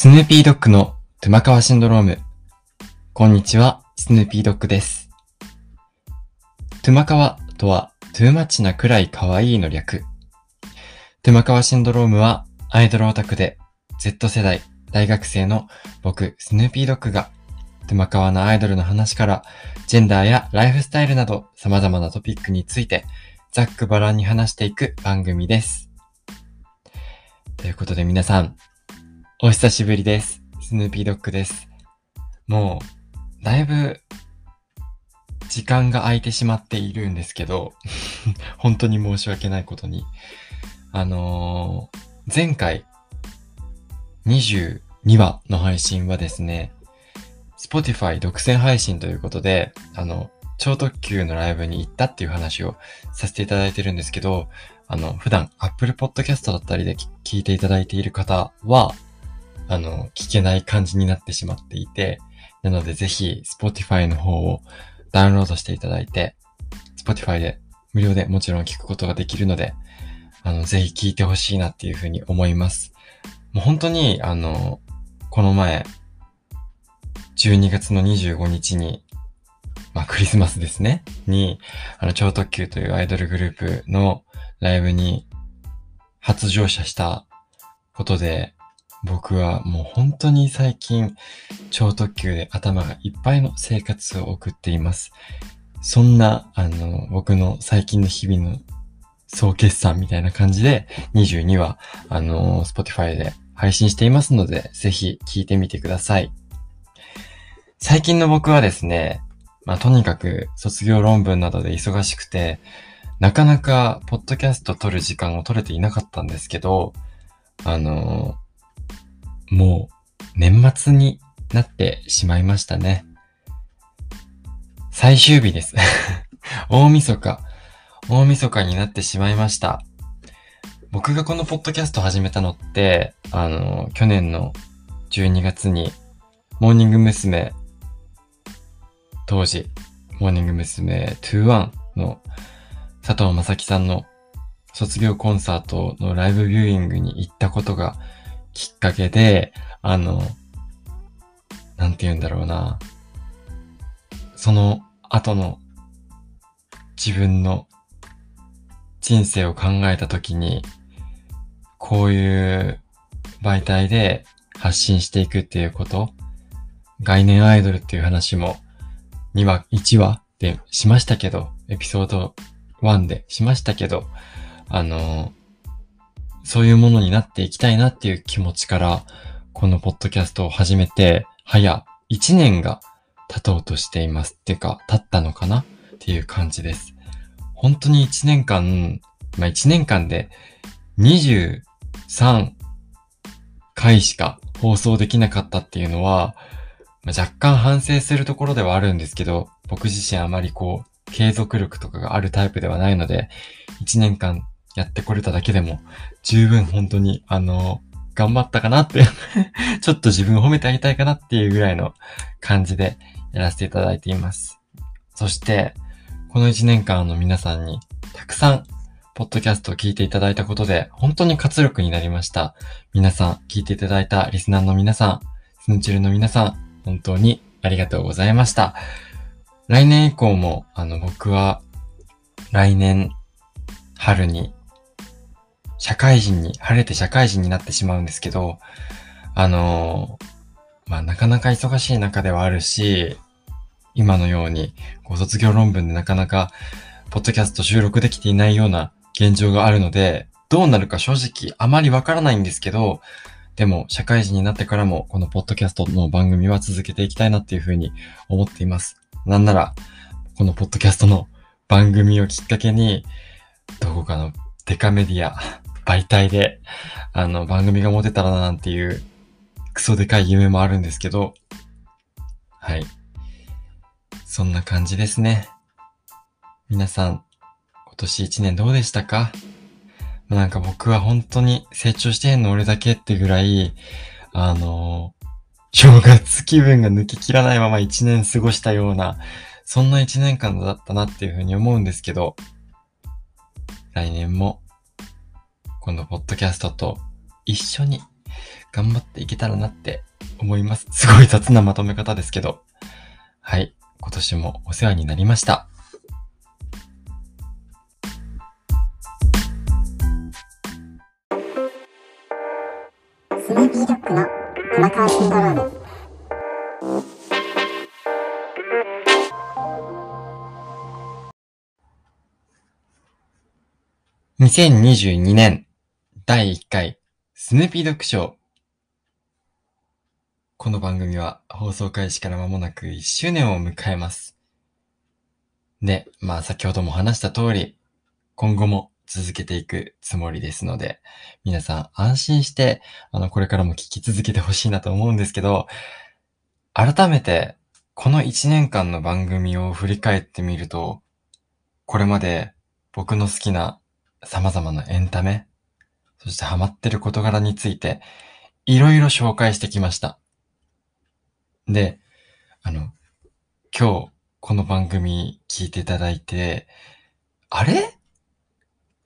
スヌーピードッグのトゥマカワシンドローム。こんにちは、スヌーピードッグです。トゥマカワとは、 too much なくらい可愛いの略。トゥマカワシンドロームは、アイドルオタクで、Z 世代、大学生の僕、スヌーピードッグが、トゥマカワのアイドルの話から、ジェンダーやライフスタイルなど、様々なトピックについて、ざっくばらんに話していく番組です。ということで皆さん、お久しぶりです。スヌーピードッグです。もう、だいぶ、時間が空いてしまっているんですけど、本当に申し訳ないことに。あのー前回、22話の配信はですね、Spotify 独占配信ということで、あの、超特急のライブに行ったっていう話をさせていただいてるんですけど、あの、普段 Apple Podcast だったりで聞聞いていただいている方は、あの、聞けない感じになってしまっていて、なのでぜひ Spotify の方をダウンロードしていただいて、Spotify で無料でもちろん聞くことができるので、あの、ぜひ聞いてほしいなっていうふうに思います。もう本当に、あの、この前、12月の25日に、まあクリスマスですね、に、あの、超特急というアイドルグループのライブに初乗車したことで、僕はもう本当に最近、超特急で頭がいっぱいの生活を送っています。そんな、あの、僕の最近の日々の総決算みたいな感じで、22話、あの、Spotify で配信していますので、ぜひ聞いてみてください。最近の僕はですね、まあ、とにかく卒業論文などで忙しくて、なかなか、ポッドキャスト撮る時間を取れていなかったんですけど、あのもう、年末になってしまいましたね。最終日です。大晦日。大晦日になってしまいました。僕がこのポッドキャスト始めたのって、あの、去年の12月に、モーニング娘。当時、モーニング娘。21の佐藤正樹さんの卒業コンサートのライブビューイングに行ったことがきっかけで、あの、なんて言うんだろうな。その後の自分の人生を考えたときに、こういう媒体で発信していくっていうこと、概念アイドルっていう話も2話、1話でしましたけど、エピソード1でしましたけど、あの、そういうものになっていきたいなっていう気持ちから、このポッドキャストを始めて、早1年が経とうとしています。っていうか、経ったのかなっていう感じです。本当に1年間、まあ1年間で23回しか放送できなかったっていうのは、まあ、若干反省するところではあるんですけど、僕自身あまりこう、継続力とかがあるタイプではないので、1年間やってこれただけでも、十分本当に、あの、頑張ったかなって ちょっと自分を褒めてあげたいかなっていうぐらいの感じでやらせていただいています。そして、この1年間の皆さんにたくさん、ポッドキャストを聞いていただいたことで、本当に活力になりました。皆さん、聞いていただいたリスナーの皆さん、スンチルの皆さん、本当にありがとうございました。来年以降も、あの、僕は、来年、春に、社会人に、晴れて社会人になってしまうんですけど、あのまあ、なかなか忙しい中ではあるし、今のように、ご卒業論文でなかなか、ポッドキャスト収録できていないような現状があるので、どうなるか正直あまりわからないんですけど、でも、社会人になってからも、このポッドキャストの番組は続けていきたいなっていうふうに思っています。なんなら、このポッドキャストの番組をきっかけに、どこかのデカメディア、媒体で、あの、番組が持てたらななんていう、クソでかい夢もあるんですけど、はい。そんな感じですね。皆さん、今年一年どうでしたか？なんか僕は本当に成長してんの俺だけってぐらい、あの正月気分が抜けきらないまま一年過ごしたような、そんな一年間だったなっていうふうに思うんですけど、来年も、このポッドキャストと一緒に頑張っていけたらなって思います。すごい雑なまとめ方ですけど。はい。今年もお世話になりました。スヌーピードッグの玉川シンドローム。2022年第1回スヌーピードッグショー。この番組は放送開始から間もなく1周年を迎えます。で、まあ先ほども話した通り、今後も続けていくつもりですので、皆さん安心して、あの、これからも聞き続けてほしいなと思うんですけど、改めて、この1年間の番組を振り返ってみると、これまで僕の好きな様々なエンタメ、そしてハマってる事柄について、いろいろ紹介してきました。で、あの、今日、この番組聞いていただいて、あれ？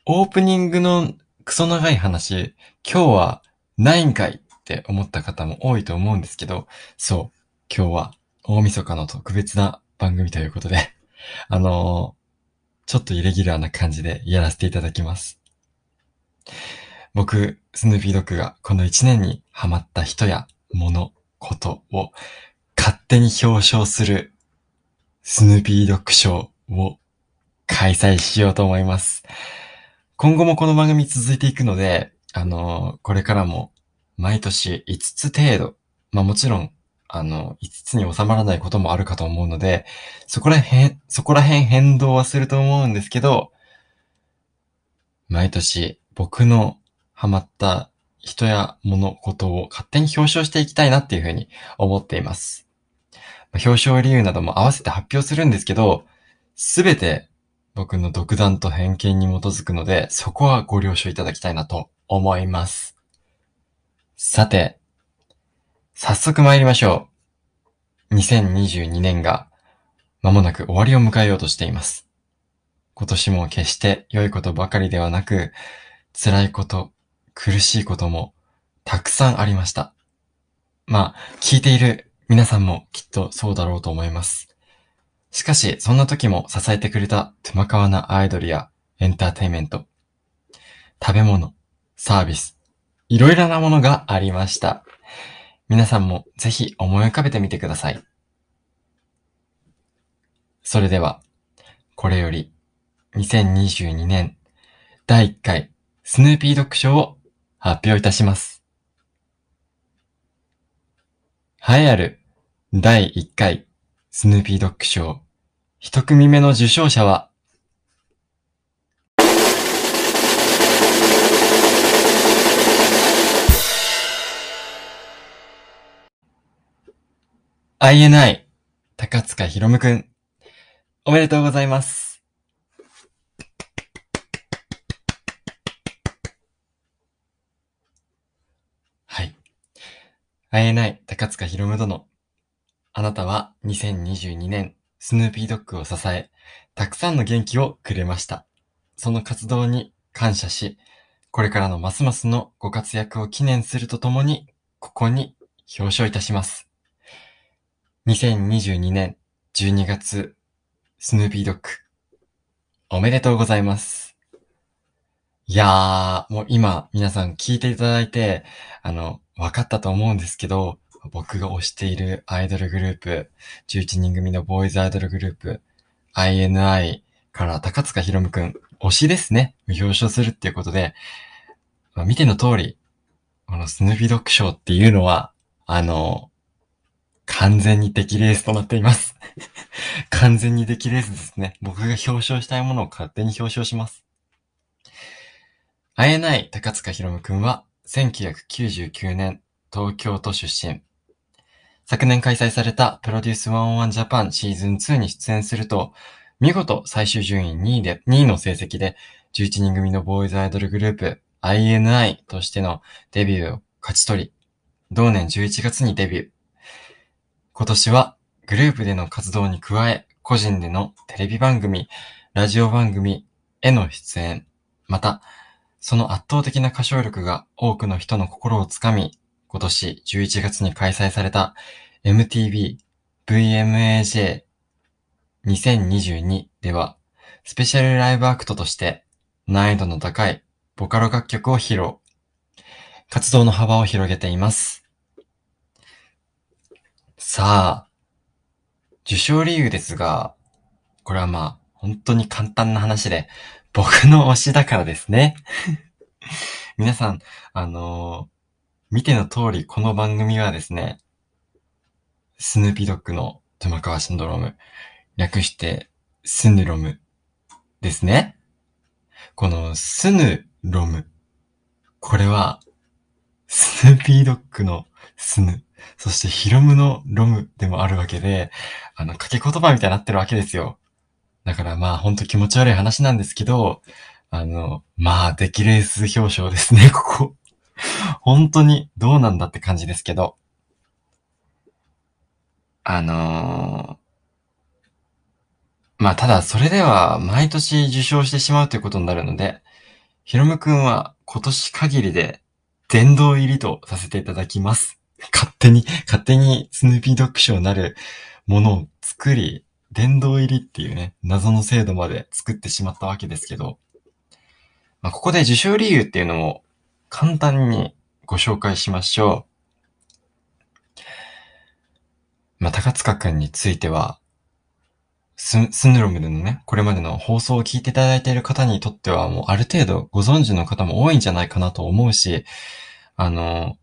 オープニングのクソ長い話、今日はないんかいって思った方も多いと思うんですけど、そう、今日は大晦日の特別な番組ということで、あのー、ちょっとイレギュラーな感じでやらせていただきます。僕、スヌーピードッグがこの一年にハマった人や物、ことを勝手に表彰するスヌーピードッグショーを開催しようと思います。今後もこの番組続いていくので、あの、これからも毎年5つ程度、まあもちろん、あの、5つに収まらないこともあるかと思うので、そこら辺、そこら辺変動はすると思うんですけど、毎年僕のハマった人や物事を勝手に表彰していきたいなっていうふうに思っています。表彰理由なども合わせて発表するんですけど、すべて僕の独断と偏見に基づくので、そこはご了承いただきたいなと思います。さて、早速参りましょう。2022年が間もなく終わりを迎えようとしています。今年も決して良いことばかりではなく、辛いこと、苦しいこともたくさんありました。まあ、聞いている皆さんもきっとそうだろうと思います。しかし、そんな時も支えてくれたトゥマカワなアイドルやエンターテイメント、食べ物、サービス、いろいろなものがありました。皆さんもぜひ思い浮かべてみてください。それでは、これより2022年第1回スヌーピードッグ賞を発表いたします。栄えある第1回スヌーピードッグ賞一組目の受賞者は、INI 高塚ひろむくん、おめでとうございます。はい。INI 高塚ひろむ殿、あなたは2022年スヌーピードッグを支え、たくさんの元気をくれました。その活動に感謝し、これからのますますのご活躍を記念するとともに、ここに表彰いたします。2022年12月、スヌーピードッグ、おめでとうございます。いやー、もう今皆さん聞いていただいて、あの、分かったと思うんですけど、僕が推しているアイドルグループ、11人組のボーイズアイドルグループ、INI から高塚ひろむくん、推しですね。表彰するっていうことで、まあ、見ての通り、このスヌーピードッグ賞っていうのは、あの、完全に出来レースとなっています。完全に出来レースですね。僕が表彰したいものを勝手に表彰します。INI 高塚ひろむくんは、1999年、東京都出身。昨年開催されたプロデュース101ジャパンシーズン2に出演すると、見事最終順位2位で、2位の成績で、11人組のボーイズアイドルグループ INI としてのデビューを勝ち取り、同年11月にデビュー。今年はグループでの活動に加え、個人でのテレビ番組、ラジオ番組への出演、また、その圧倒的な歌唱力が多くの人の心をつかみ、今年11月に開催された MTV VMAJ 2022では、スペシャルライブアクトとして難易度の高いボカロ楽曲を披露。活動の幅を広げています。さあ、受賞理由ですが、これはまあ、本当に簡単な話で、僕の推しだからですね。皆さん、あのー、見ての通り、この番組はですね、スヌーピードッグのトマカワシンドローム、略してスヌロムですね。このスヌロム。これは、スヌーピードッグのスヌ、そしてヒロムのロムでもあるわけで、あの、掛け言葉みたいになってるわけですよ。だからまあ、ほんと気持ち悪い話なんですけど、あの、まあ、出来レース表彰ですね、ここ。本当にどうなんだって感じですけど。あのー、まあ、ただそれでは毎年受賞してしまうということになるので、ヒロムくんは今年限りで殿堂入りとさせていただきます。勝手に、勝手にスヌーピードッグ賞なるものを作り、殿堂入りっていうね、謎の制度まで作ってしまったわけですけど、まあ、ここで受賞理由っていうのを簡単にご紹介しましょう。まあ、高塚くんについては、ススヌロムでのね、これまでの放送を聞いていただいている方にとっては、もうある程度ご存知の方も多いんじゃないかなと思うし、あの、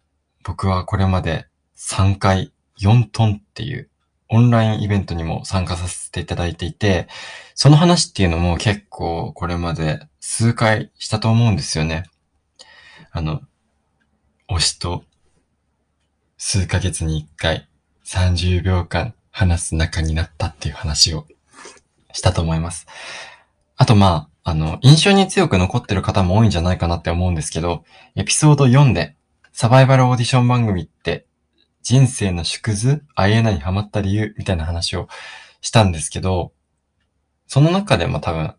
僕はこれまで3回4トンっていうオンラインイベントにも参加させていただいていて、その話っていうのも結構これまで数回したと思うんですよね。あの、推しと数ヶ月に1回30秒間話す仲になったっていう話をしたと思います。あとまあ、あの、印象に強く残ってる方も多いんじゃないかなって思うんですけど、エピソード4でサバイバルオーディション番組って人生の縮図 ?INI にハマった理由みたいな話をしたんですけど、その中でも多分、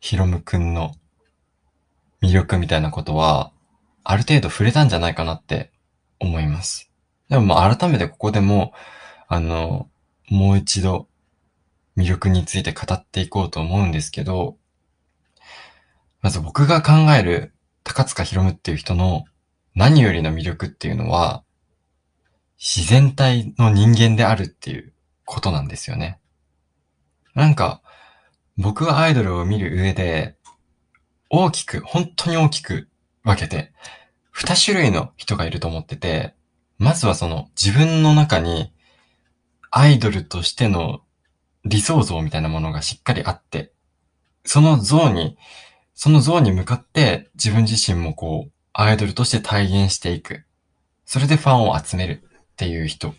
ヒロムくんの魅力みたいなことは、ある程度触れたんじゃないかなって思います。でもまあ改めてここでも、あの、もう一度魅力について語っていこうと思うんですけど、まず僕が考える高塚ひろむっていう人の何よりの魅力っていうのは、自然体の人間であるっていうことなんですよね。なんか、僕はアイドルを見る上で、大きく、本当に大きく分けて、二種類の人がいると思ってて、まずはその自分の中にアイドルとしての理想像みたいなものがしっかりあって、その像に、その像に向かって自分自身もこう、アイドルとして体現していく。それでファンを集める。っていう人。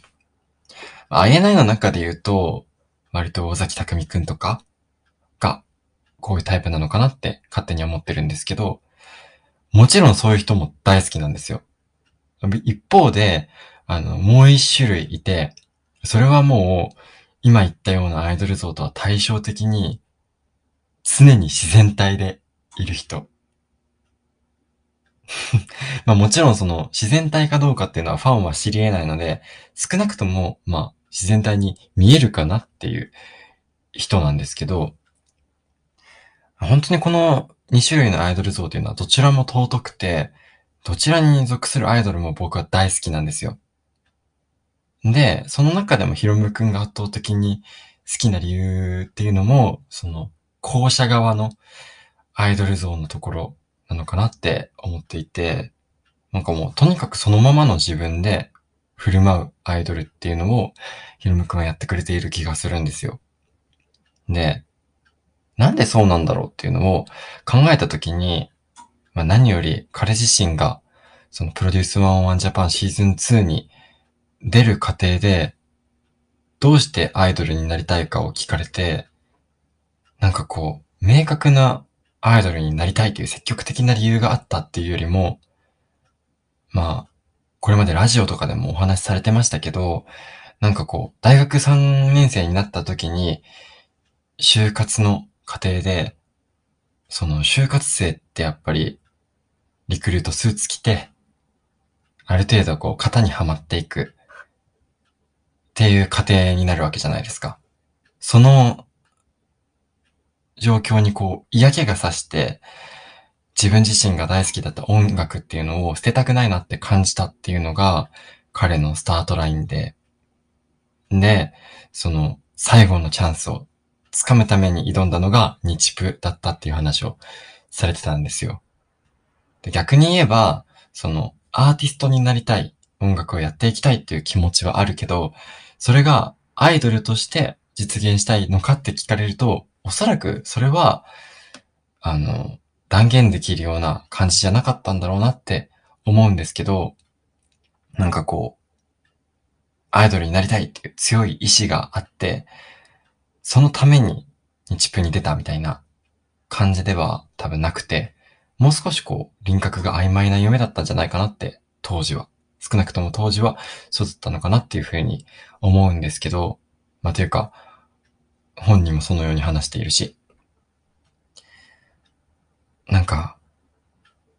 あえないの中で言うと、割と尾崎匠くんとかが、こういうタイプなのかなって勝手に思ってるんですけど、もちろんそういう人も大好きなんですよ。一方で、あの、もう一種類いて、それはもう、今言ったようなアイドル像とは対照的に、常に自然体でいる人。まあもちろんその自然体かどうかっていうのはファンは知り得ないので、少なくともまあ自然体に見えるかなっていう人なんですけど、本当にこの2種類のアイドル像というのはどちらも尊くて、どちらに属するアイドルも僕は大好きなんですよ。で、その中でもヒロムくんが圧倒的に好きな理由っていうのも、その校舎側のアイドル像のところなのかなって思っていて、なんかもうとにかくそのままの自分で振る舞うアイドルっていうのをヒロムくんはやってくれている気がするんですよ。で、なんでそうなんだろうっていうのを考えたときに、まあ、何より彼自身がそのプロデュース101ジャパンシーズン2に出る過程でどうしてアイドルになりたいかを聞かれて、なんかこう、明確なアイドルになりたいという積極的な理由があったっていうよりも、まあ、これまでラジオとかでもお話しされてましたけど、なんかこう、大学3年生になった時に、就活の過程で、その就活生ってやっぱり、リクルートスーツ着て、ある程度こう、型にはまっていくっていう過程になるわけじゃないですか。その状況にこう、嫌気がさして、自分自身が大好きだった音楽っていうのを捨てたくないなって感じたっていうのが、彼のスタートラインで、で、その、最後のチャンスを掴むために挑んだのが日プだったっていう話をされてたんですよ。で逆に言えば、その、アーティストになりたい、音楽をやっていきたいっていう気持ちはあるけど、それがアイドルとして実現したいのかって聞かれると、おそらくそれは、あの、断言できるような感じじゃなかったんだろうなって思うんですけど、なんかこう、アイドルになりたいっていう強い意志があって、そのために日プに出たみたいな感じでは多分なくて、もう少しこう輪郭が曖昧な夢だったんじゃないかなって当時は、少なくとも当時はそうだったのかなっていうふうに思うんですけど、まあというか、本人もそのように話しているし、なんか、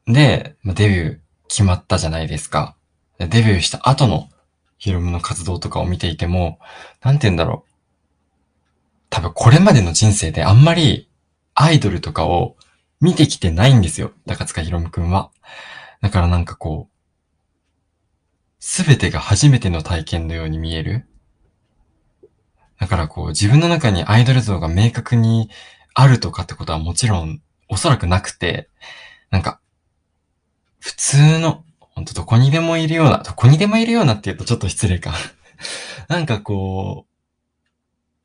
で、デビュー決まったじゃないですか。デビューした後のヒロムの活動とかを見ていても、なんて言うんだろう。多分これまでの人生であんまりアイドルとかを見てきてないんですよ。高塚ひろむくんは。だからなんかこう、すべてが初めての体験のように見える。だからこう、自分の中にアイドル像が明確にあるとかってことはもちろんおそらくなくて、なんか、普通のほんとどこにでもいるような、どこにでもいるようなって言うとちょっと失礼か なんかこう、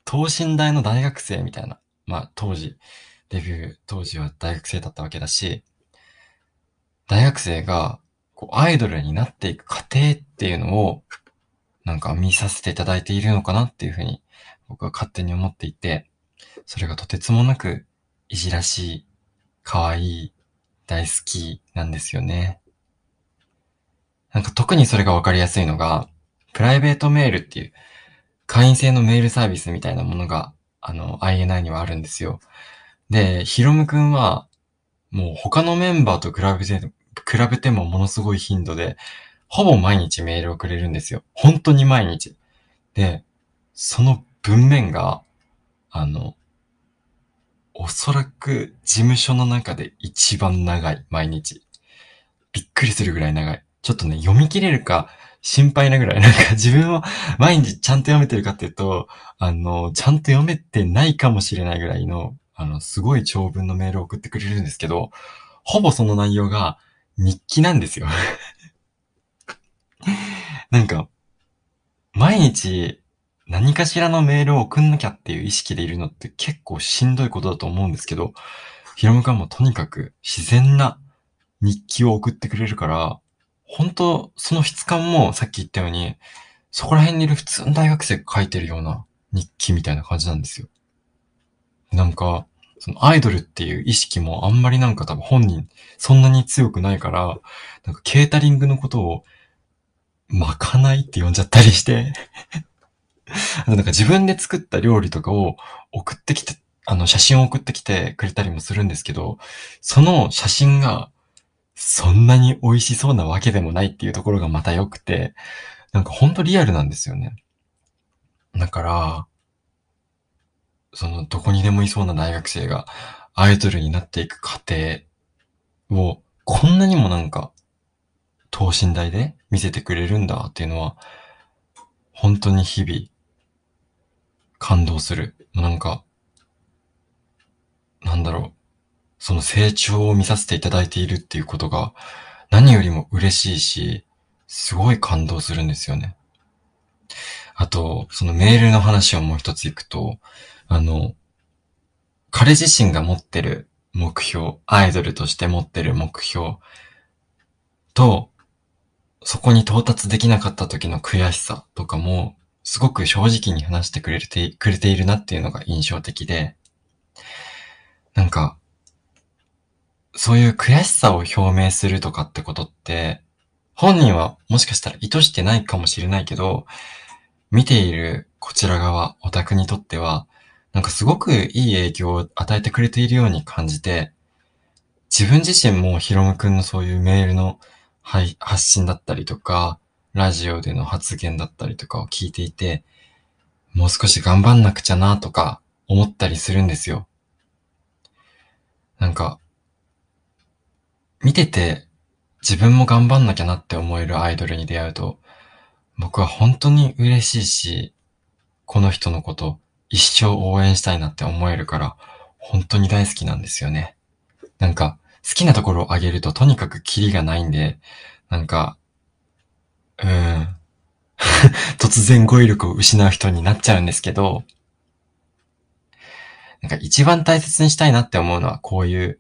等身大の大学生みたいな。まあ当時、デビュー当時は大学生だったわけだし、大学生がこうアイドルになっていく過程っていうのをなんか見させていただいているのかなっていうふうに僕は勝手に思っていて、それがとてつもなくいじらしい、可愛い、大好きなんですよね。なんか特にそれがわかりやすいのが、プライベートメールっていう、会員制のメールサービスみたいなものが、あの、INI にはあるんですよ。で、ヒロムくんは、もう他のメンバーと比べて、比べてもものすごい頻度で、ほぼ毎日メールをくれるんですよ。本当に毎日。で、その文面が、あの、おそらく事務所の中で一番長い、毎日。びっくりするぐらい長い。ちょっとね、読み切れるか心配なぐらい、なんか 自分を毎日ちゃんと読めてるかっていうと、あの、ちゃんと読めてないかもしれないぐらいの、あの、すごい長文のメールを送ってくれるんですけど、ほぼその内容が日記なんですよ なんか、毎日何かしらのメールを送んなきゃっていう意識でいるのって結構しんどいことだと思うんですけど、ヒロムかもとにかく自然な日記を送ってくれるから、本当その質感もさっき言ったように、そこら辺にいる普通の大学生が書いてるような日記みたいな感じなんですよ。なんか、そのアイドルっていう意識もあんまりなんか多分本人そんなに強くないから、なんかケータリングのことをまかないって呼んじゃったりして あとなんか自分で作った料理とかを送ってきて、あの写真を送ってきてくれたりもするんですけど、その写真がそんなに美味しそうなわけでもないっていうところがまた良くて、なんかほんとリアルなんですよね。だから、そのどこにでもいそうな大学生がアイドルになっていく過程をこんなにもなんか等身大で見せてくれるんだっていうのは本当に日々感動する。なんか、なんだろう。その成長を見させていただいているっていうことが何よりも嬉しいし、すごい感動するんですよね。あと、そのメールの話をもう一ついくと、あの、彼自身が持ってる目標、アイドルとして持ってる目標と、そこに到達できなかった時の悔しさとかも、すごく正直に話してくれて、くれているなっていうのが印象的で、なんか、そういう悔しさを表明するとかってことって、本人はもしかしたら意図してないかもしれないけど、見ているこちら側、オタクにとっては、なんかすごくいい影響を与えてくれているように感じて、自分自身もヒロムくんのそういうメールのはい、発信だったりとか、ラジオでの発言だったりとかを聞いていて、もう少し頑張んなくちゃなとか思ったりするんですよ。なんか、見てて自分も頑張んなきゃなって思えるアイドルに出会うと、僕は本当に嬉しいし、この人のこと一生応援したいなって思えるから、本当に大好きなんですよね。なんか、好きなところをあげるととにかくキリがないんで、なんか、うん。突然語彙力を失う人になっちゃうんですけど、なんか一番大切にしたいなって思うのはこういう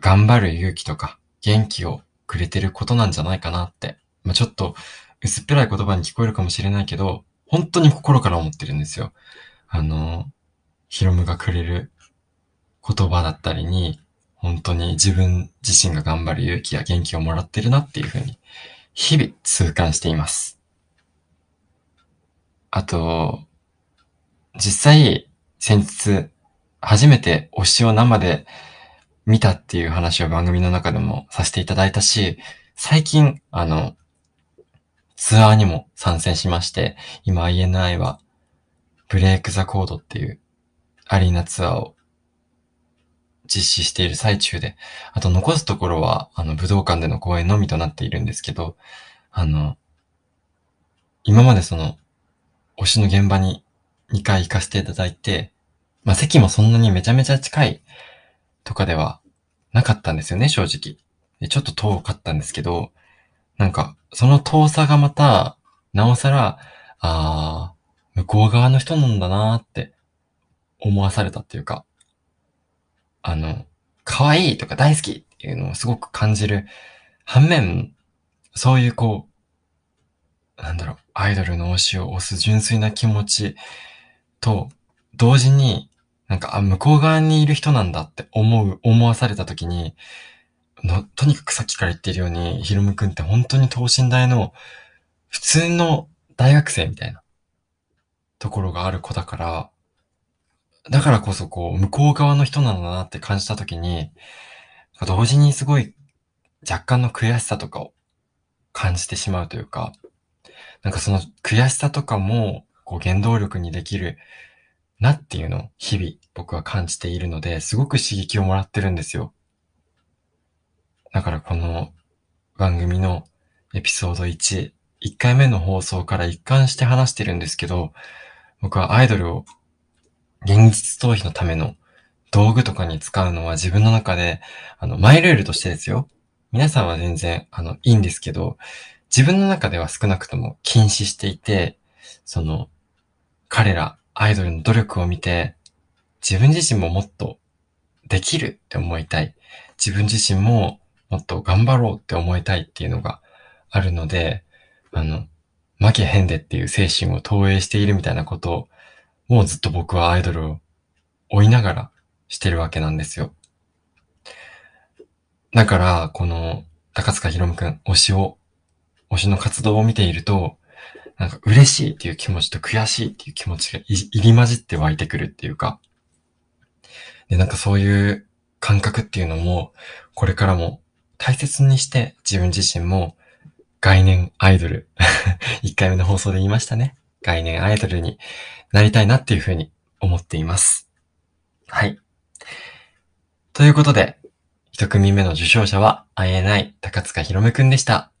頑張る勇気とか元気をくれてることなんじゃないかなって。まあ、ちょっと薄っぺらい言葉に聞こえるかもしれないけど、本当に心から思ってるんですよ。あの、ヒロムがくれる言葉だったりに、本当に自分自身が頑張る勇気や元気をもらってるなっていうふうに、日々痛感しています。あと、実際、先日、初めて推しを生で見たっていう話を番組の中でもさせていただいたし、最近、あの、ツアーにも参戦しまして、今 INI は、ブレイクザコードっていうアリーナツアーを実施している最中で、あと残すところは、あの、武道館での公演のみとなっているんですけど、あの、今までその、推しの現場に2回行かせていただいて、まあ、席もそんなにめちゃめちゃ近いとかではなかったんですよね、正直。ちょっと遠かったんですけど、なんか、その遠さがまた、なおさら、あー、向こう側の人なんだなーって思わされたっていうか、あの、可愛いとか大好きっていうのをすごく感じる反面、そういうこう、なんだろう、アイドルの推しを推す純粋な気持ちと、同時に、なんか、あ、向こう側にいる人なんだって思う、思わされたときに、の、とにかくさっきから言ってるように、ひろむくんって本当に等身大の、普通の大学生みたいな、ところがある子だから、だからこそこう、向こう側の人なんだなって感じたときに、同時にすごい若干の悔しさとかを感じてしまうというか、なんかその悔しさとかも、こう原動力にできるなっていうのを日々僕は感じているので、すごく刺激をもらってるんですよ。だからこの番組のエピソード1、1回目の放送から一貫して話してるんですけど、僕はアイドルを現実逃避のための道具とかに使うのは自分の中で、あの、マイルールとしてですよ。皆さんは全然、あの、いいんですけど、自分の中では少なくとも禁止していて、その、彼ら、アイドルの努力を見て、自分自身ももっとできるって思いたい。自分自身ももっと頑張ろうって思いたいっていうのがあるので、あの、負けへんでっていう精神を投影しているみたいなことをもうずっと僕はアイドルを追いながらしてるわけなんですよ。だから、この、高塚ひろむくん、推しを、推しの活動を見ていると、なんか嬉しいっていう気持ちと悔しいっていう気持ちが入り混じって湧いてくるっていうか、で、なんかそういう感覚っていうのも、これからも大切にして自分自身も概念アイドル 1回目の放送で言いましたね。概念アイドルになりたいなっていうふうに思っています。はい。ということで、一組目の受賞者は、あえない高塚ひろむくんでした。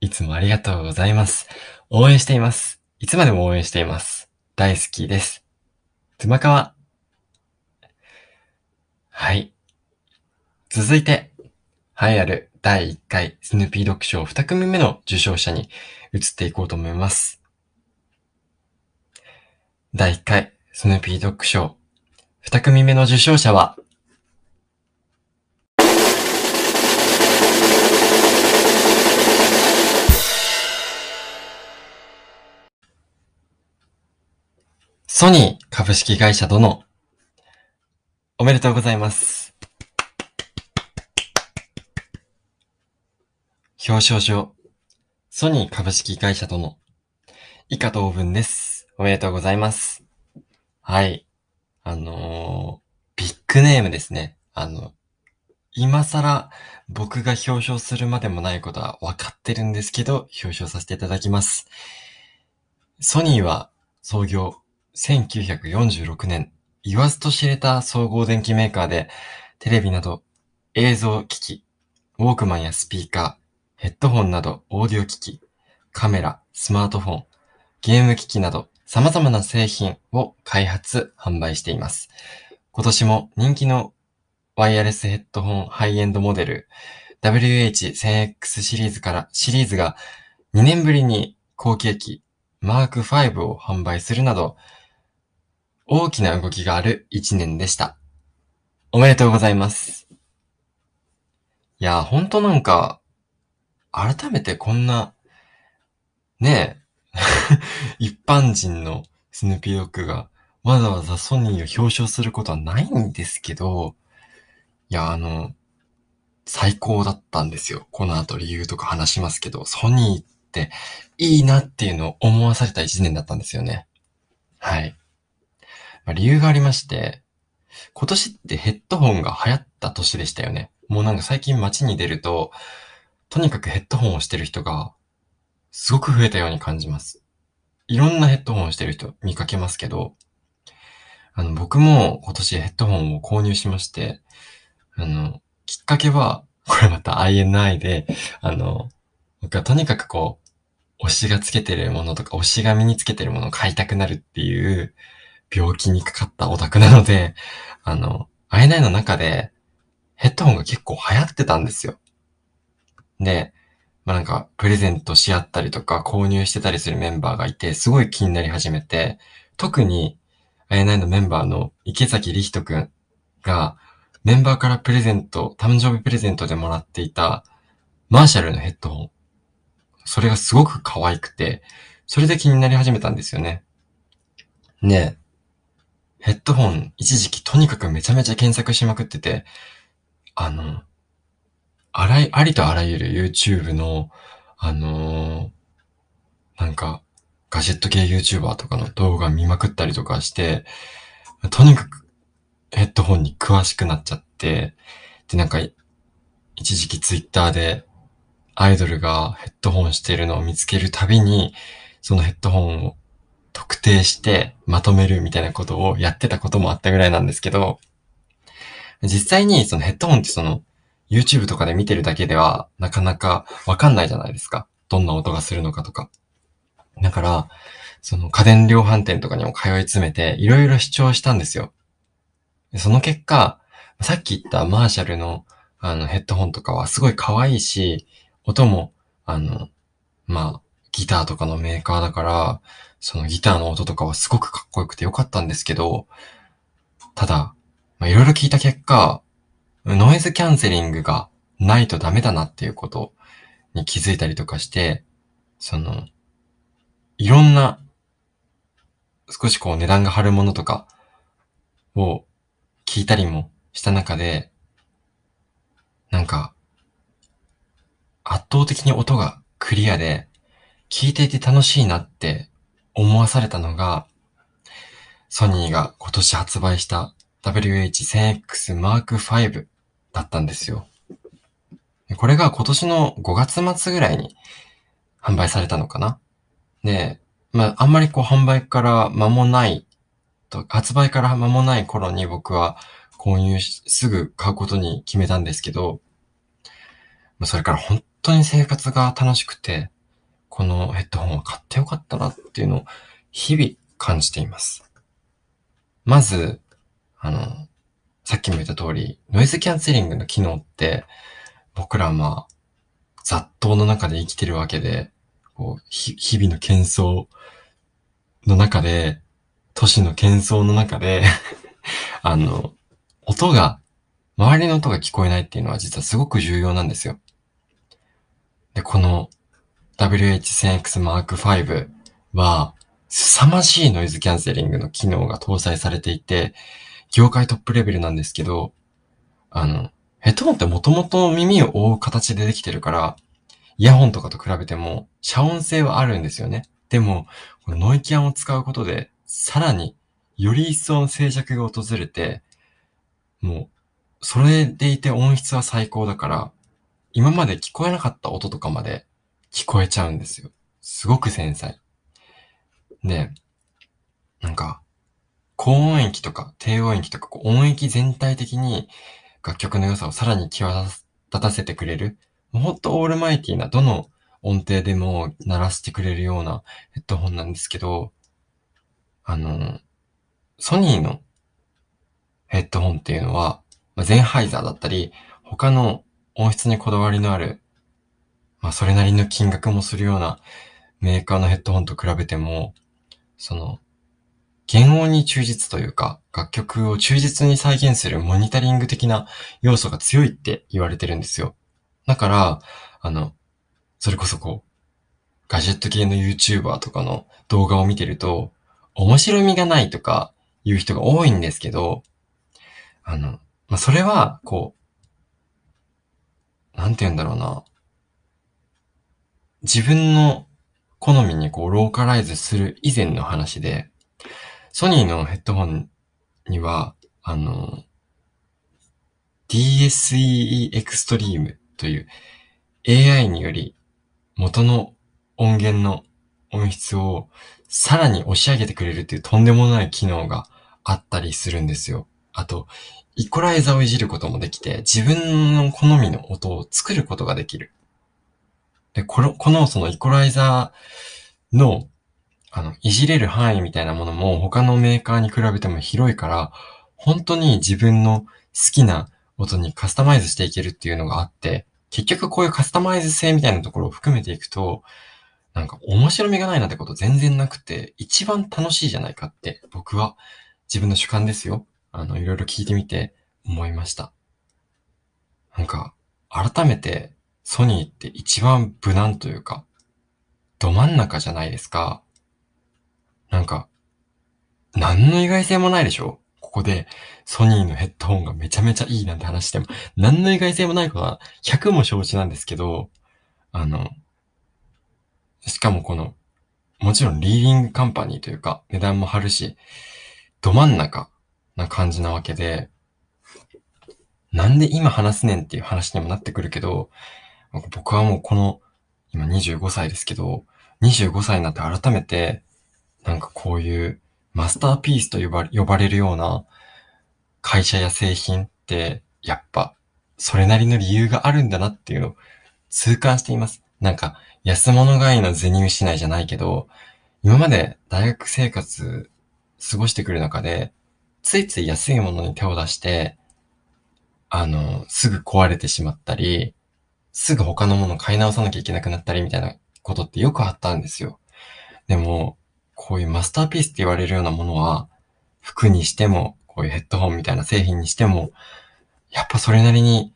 いつもありがとうございます。応援しています。いつまでも応援しています。大好きです。つまかわ。はい。続いて、栄えある第1回スヌーピードッグ賞2組目の受賞者に移っていこうと思います。第1回スヌーピードッグ賞2組目の受賞者は、ソニー株式会社殿。おめでとうございます。表彰状、ソニー株式会社殿。以下同文です。おめでとうございます。はい。あのー、ビッグネームですね。あの、今更僕が表彰するまでもないことは分かってるんですけど、表彰させていただきます。ソニーは創業1946年、言わずと知れた総合電機メーカーで、テレビなど映像機器、ウォークマンやスピーカー、ヘッドホンなどオーディオ機器、カメラ、スマートフォン、ゲーム機器など様々な製品を開発、販売しています。今年も人気のワイヤレスヘッドホンハイエンドモデル WH1000X シリーズからシリーズが2年ぶりに後継機マーク5を販売するなど大きな動きがある1年でした。おめでとうございます。いや、ほんとなんか、改めてこんな、ねえ、一般人のスヌーピードッグがわざわざソニーを表彰することはないんですけど、いや、あの、最高だったんですよ。この後理由とか話しますけど、ソニーっていいなっていうのを思わされた一年だったんですよね。はい。まあ、理由がありまして、今年ってヘッドホンが流行った年でしたよね。もうなんか最近街に出ると、とにかくヘッドホンをしてる人が、すごく増えたように感じます。いろんなヘッドホンをしてる人見かけますけど、あの、僕も今年ヘッドホンを購入しまして、あの、きっかけは、これまた INI で、あの、僕はとにかくこう、推しがつけてるものとか、推しが身につけてるものを買いたくなるっていう病気にかかったオタクなので、あの、INI の中でヘッドホンが結構流行ってたんですよ。で、まあなんか、プレゼントし合ったりとか、購入してたりするメンバーがいて、すごい気になり始めて、特に、INI のメンバーの池崎理人くんが、メンバーからプレゼント、誕生日プレゼントでもらっていた、マーシャルのヘッドホン。それがすごく可愛くて、それで気になり始めたんですよね。ねえヘッドホン、一時期とにかくめちゃめちゃ検索しまくってて、あの、あらい、ありとあらゆる YouTube の、あのー、なんか、ガジェット系 YouTuber とかの動画見まくったりとかして、とにかくヘッドホンに詳しくなっちゃって、で、なんか、一時期ツイッターでアイドルがヘッドホンしてるのを見つけるたびに、そのヘッドホンを特定してまとめるみたいなことをやってたこともあったぐらいなんですけど、実際にそのヘッドホンってその YouTube とかで見てるだけではなかなかわかんないじゃないですか。どんな音がするのかとか。だから、その家電量販店とかにも通い詰めていろいろ主張したんですよ。その結果、さっき言ったマーシャルのあのヘッドホンとかはすごい可愛いし、音も、あの、まあ、ギターとかのメーカーだから、そのギターの音とかはすごくかっこよくてよかったんですけど、ただ、まあ、いろいろ聞いた結果、ノイズキャンセリングがないとダメだなっていうことに気づいたりとかして、その、いろんな、少しこう値段が張るものとかを聞いたりもした中で、なんか、圧倒的に音がクリアで、聞いていて楽しいなって思わされたのが、ソニーが今年発売した WH1000X Mark V だったんですよ。これが今年の5月末ぐらいに販売されたのかな？で、まあ、あんまりこう販売から間もないと、発売から間もない頃に僕は購入し、すぐ買うことに決めたんですけど、それから本当に生活が楽しくて、このヘッドホンを買ってよかったなっていうのを日々感じています。まず、あの、さっきも言った通り、ノイズキャンセリングの機能って、僕らはまあ、雑踏の中で生きてるわけで、こう、日々の喧騒の中で、都市の喧騒の中で あの、音が、周りの音が聞こえないっていうのは実はすごく重要なんですよ。で、この WH1000X Mark V は、凄まじいノイズキャンセリングの機能が搭載されていて、業界トップレベルなんですけど、あの、ヘッドホンってもともと耳を覆う形でできてるから、イヤホンとかと比べても、遮音性はあるんですよね。でも、このノイキャンを使うことで、さらに、より一層の静寂が訪れて、もう、それでいて音質は最高だから、今まで聞こえなかった音とかまで聞こえちゃうんですよ。すごく繊細。で、なんか、高音域とか低音域とか音域全体的に楽曲の良さをさらに際立たせてくれる。もっとオールマイティなどの音程でも鳴らしてくれるようなヘッドホンなんですけど、あの、ソニーのヘッドホンっていうのは、まあ、ゼンハイザーだったり、他の音質にこだわりのある、まあそれなりの金額もするようなメーカーのヘッドホンと比べても、その、原音に忠実というか、楽曲を忠実に再現するモニタリング的な要素が強いって言われてるんですよ。だから、あの、それこそこう、ガジェット系の YouTuber とかの動画を見てると、面白みがないとか言う人が多いんですけど、あの、まあ、それは、こう、なんて言うんだろうな。自分の好みにこう、ローカライズする以前の話で、ソニーのヘッドホンには、あの、DSEE Extreme という AI により元の音源の音質をさらに押し上げてくれるっていうとんでもない機能があったりするんですよ。あと、イコライザーをいじることもできて、自分の好みの音を作ることができる。で、この、このそのイコライザーの、あの、いじれる範囲みたいなものも他のメーカーに比べても広いから、本当に自分の好きな音にカスタマイズしていけるっていうのがあって、結局こういうカスタマイズ性みたいなところを含めていくと、なんか面白みがないなってこと全然なくて、一番楽しいじゃないかって僕は自分の主観ですよ。あの、いろいろ聞いてみて思いました。なんか、改めてソニーって一番無難というか、ど真ん中じゃないですか。なんか、何の意外性もないでしょ？ここでソニーのヘッドホンがめちゃめちゃいいなんて話しても、何の意外性もないことは100も承知なんですけど、あの、しかもこの、もちろんリーディングカンパニーというか値段も張るし、ど真ん中な感じなわけで、なんで今話すねんっていう話にもなってくるけど、僕はもうこの、今25歳ですけど、25歳になって改めて、なんかこういうマスターピースと呼ば呼ばれるような会社や製品って、やっぱ、それなりの理由があるんだなっていうのを痛感しています。なんか、安物買いの銭失いじゃないけど、今まで大学生活過ごしてくる中で、ついつい安いものに手を出して、あの、すぐ壊れてしまったり、すぐ他のもの買い直さなきゃいけなくなったりみたいなことってよくあったんですよ。でも、こういうマスターピースって言われるようなものは、服にしても、こういうヘッドホンみたいな製品にしても、やっぱそれなりに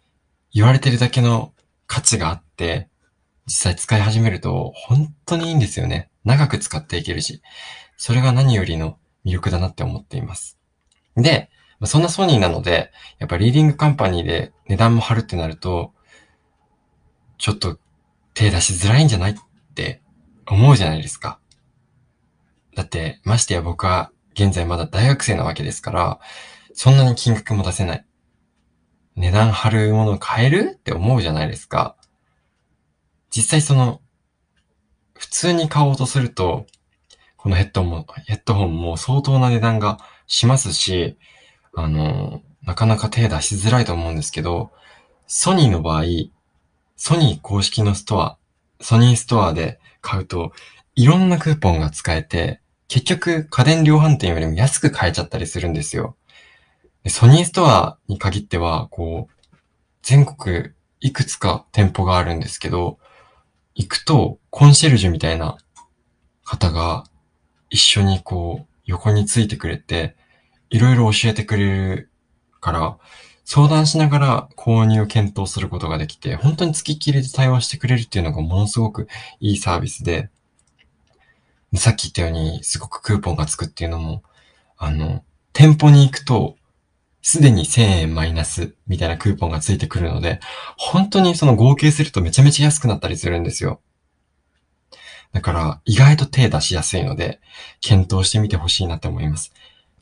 言われてるだけの価値があって、実際使い始めると本当にいいんですよね。長く使っていけるし。それが何よりの魅力だなって思っています。で、そんなソニーなので、やっぱリーディングカンパニーで値段も張るってなると、ちょっと手出しづらいんじゃないって思うじゃないですか。だって、ましてや僕は現在まだ大学生なわけですから、そんなに金額も出せない。値段張るもの買える？って思うじゃないですか。実際その、普通に買おうとすると、このヘッドも、ヘッドホンも相当な値段がしますし、あの、なかなか手出しづらいと思うんですけど、ソニーの場合、ソニー公式のストア、ソニーストアで買うと、いろんなクーポンが使えて、結局家電量販店よりも安く買えちゃったりするんですよ。ソニーストアに限っては、こう、全国いくつか店舗があるんですけど、行くとコンシェルジュみたいな方が一緒にこう横についてくれて、いろいろ教えてくれるから、相談しながら購入を検討することができて、本当に付きっきりで対応してくれるっていうのがものすごくいいサービスで、さっき言ったようにすごくクーポンがつくっていうのも、あの、店舗に行くと、すでに1000円マイナスみたいなクーポンがついてくるので、本当にその合計するとめちゃめちゃ安くなったりするんですよ。だから意外と手出しやすいので、検討してみてほしいなって思います。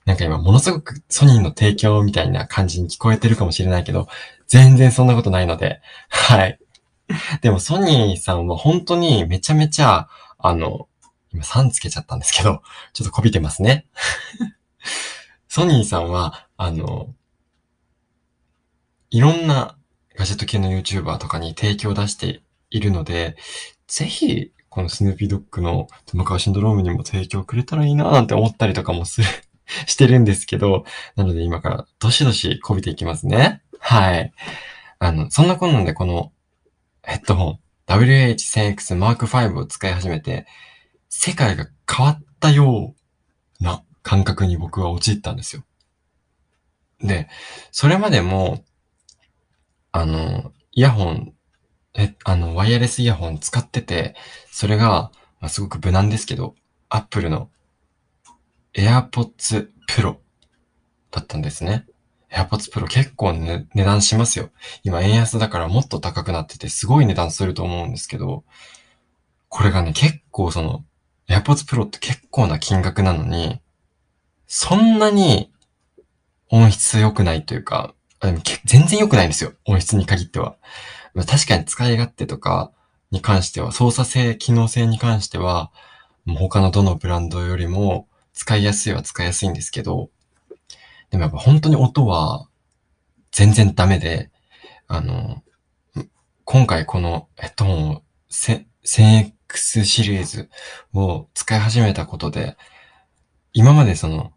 なんか今ものすごくソニーの提供みたいな感じに聞こえてるかもしれないけど、全然そんなことないので、はい。でもソニーさんは本当にめちゃめちゃ、あの、今3つけちゃったんですけど、ちょっとこびてますね。ソニーさんは、あの、いろんなガジェット系の YouTuber とかに提供を出しているので、ぜひ、このスヌーピードッグのトマカワシンドロームにも提供くれたらいいなーなんて思ったりとかもする してるんですけど、なので今からどしどしこびていきますね。はい。あの、そんなこんなんでこのヘッドホン WH1000X Mark V を使い始めて、世界が変わったような感覚に僕は陥ったんですよ。で、それまでも、あの、イヤホン、え、あの、ワイヤレスイヤホン使ってて、それが、まあ、すごく無難ですけど、Apple の AirPods Pro だったんですね。AirPods Pro 結構、ね、値段しますよ。今円安だからもっと高くなっててすごい値段すると思うんですけど、これがね、結構その、AirPods Pro って結構な金額なのに、そんなに音質良くないというか、全然良くないんですよ。音質に限っては。確かに使い勝手とかに関しては、操作性、機能性に関しては、もう他のどのブランドよりも使いやすいは使いやすいんですけど、でもやっぱ本当に音は全然ダメで、あの、今回このヘッドホンを X シリーズを使い始めたことで、今までその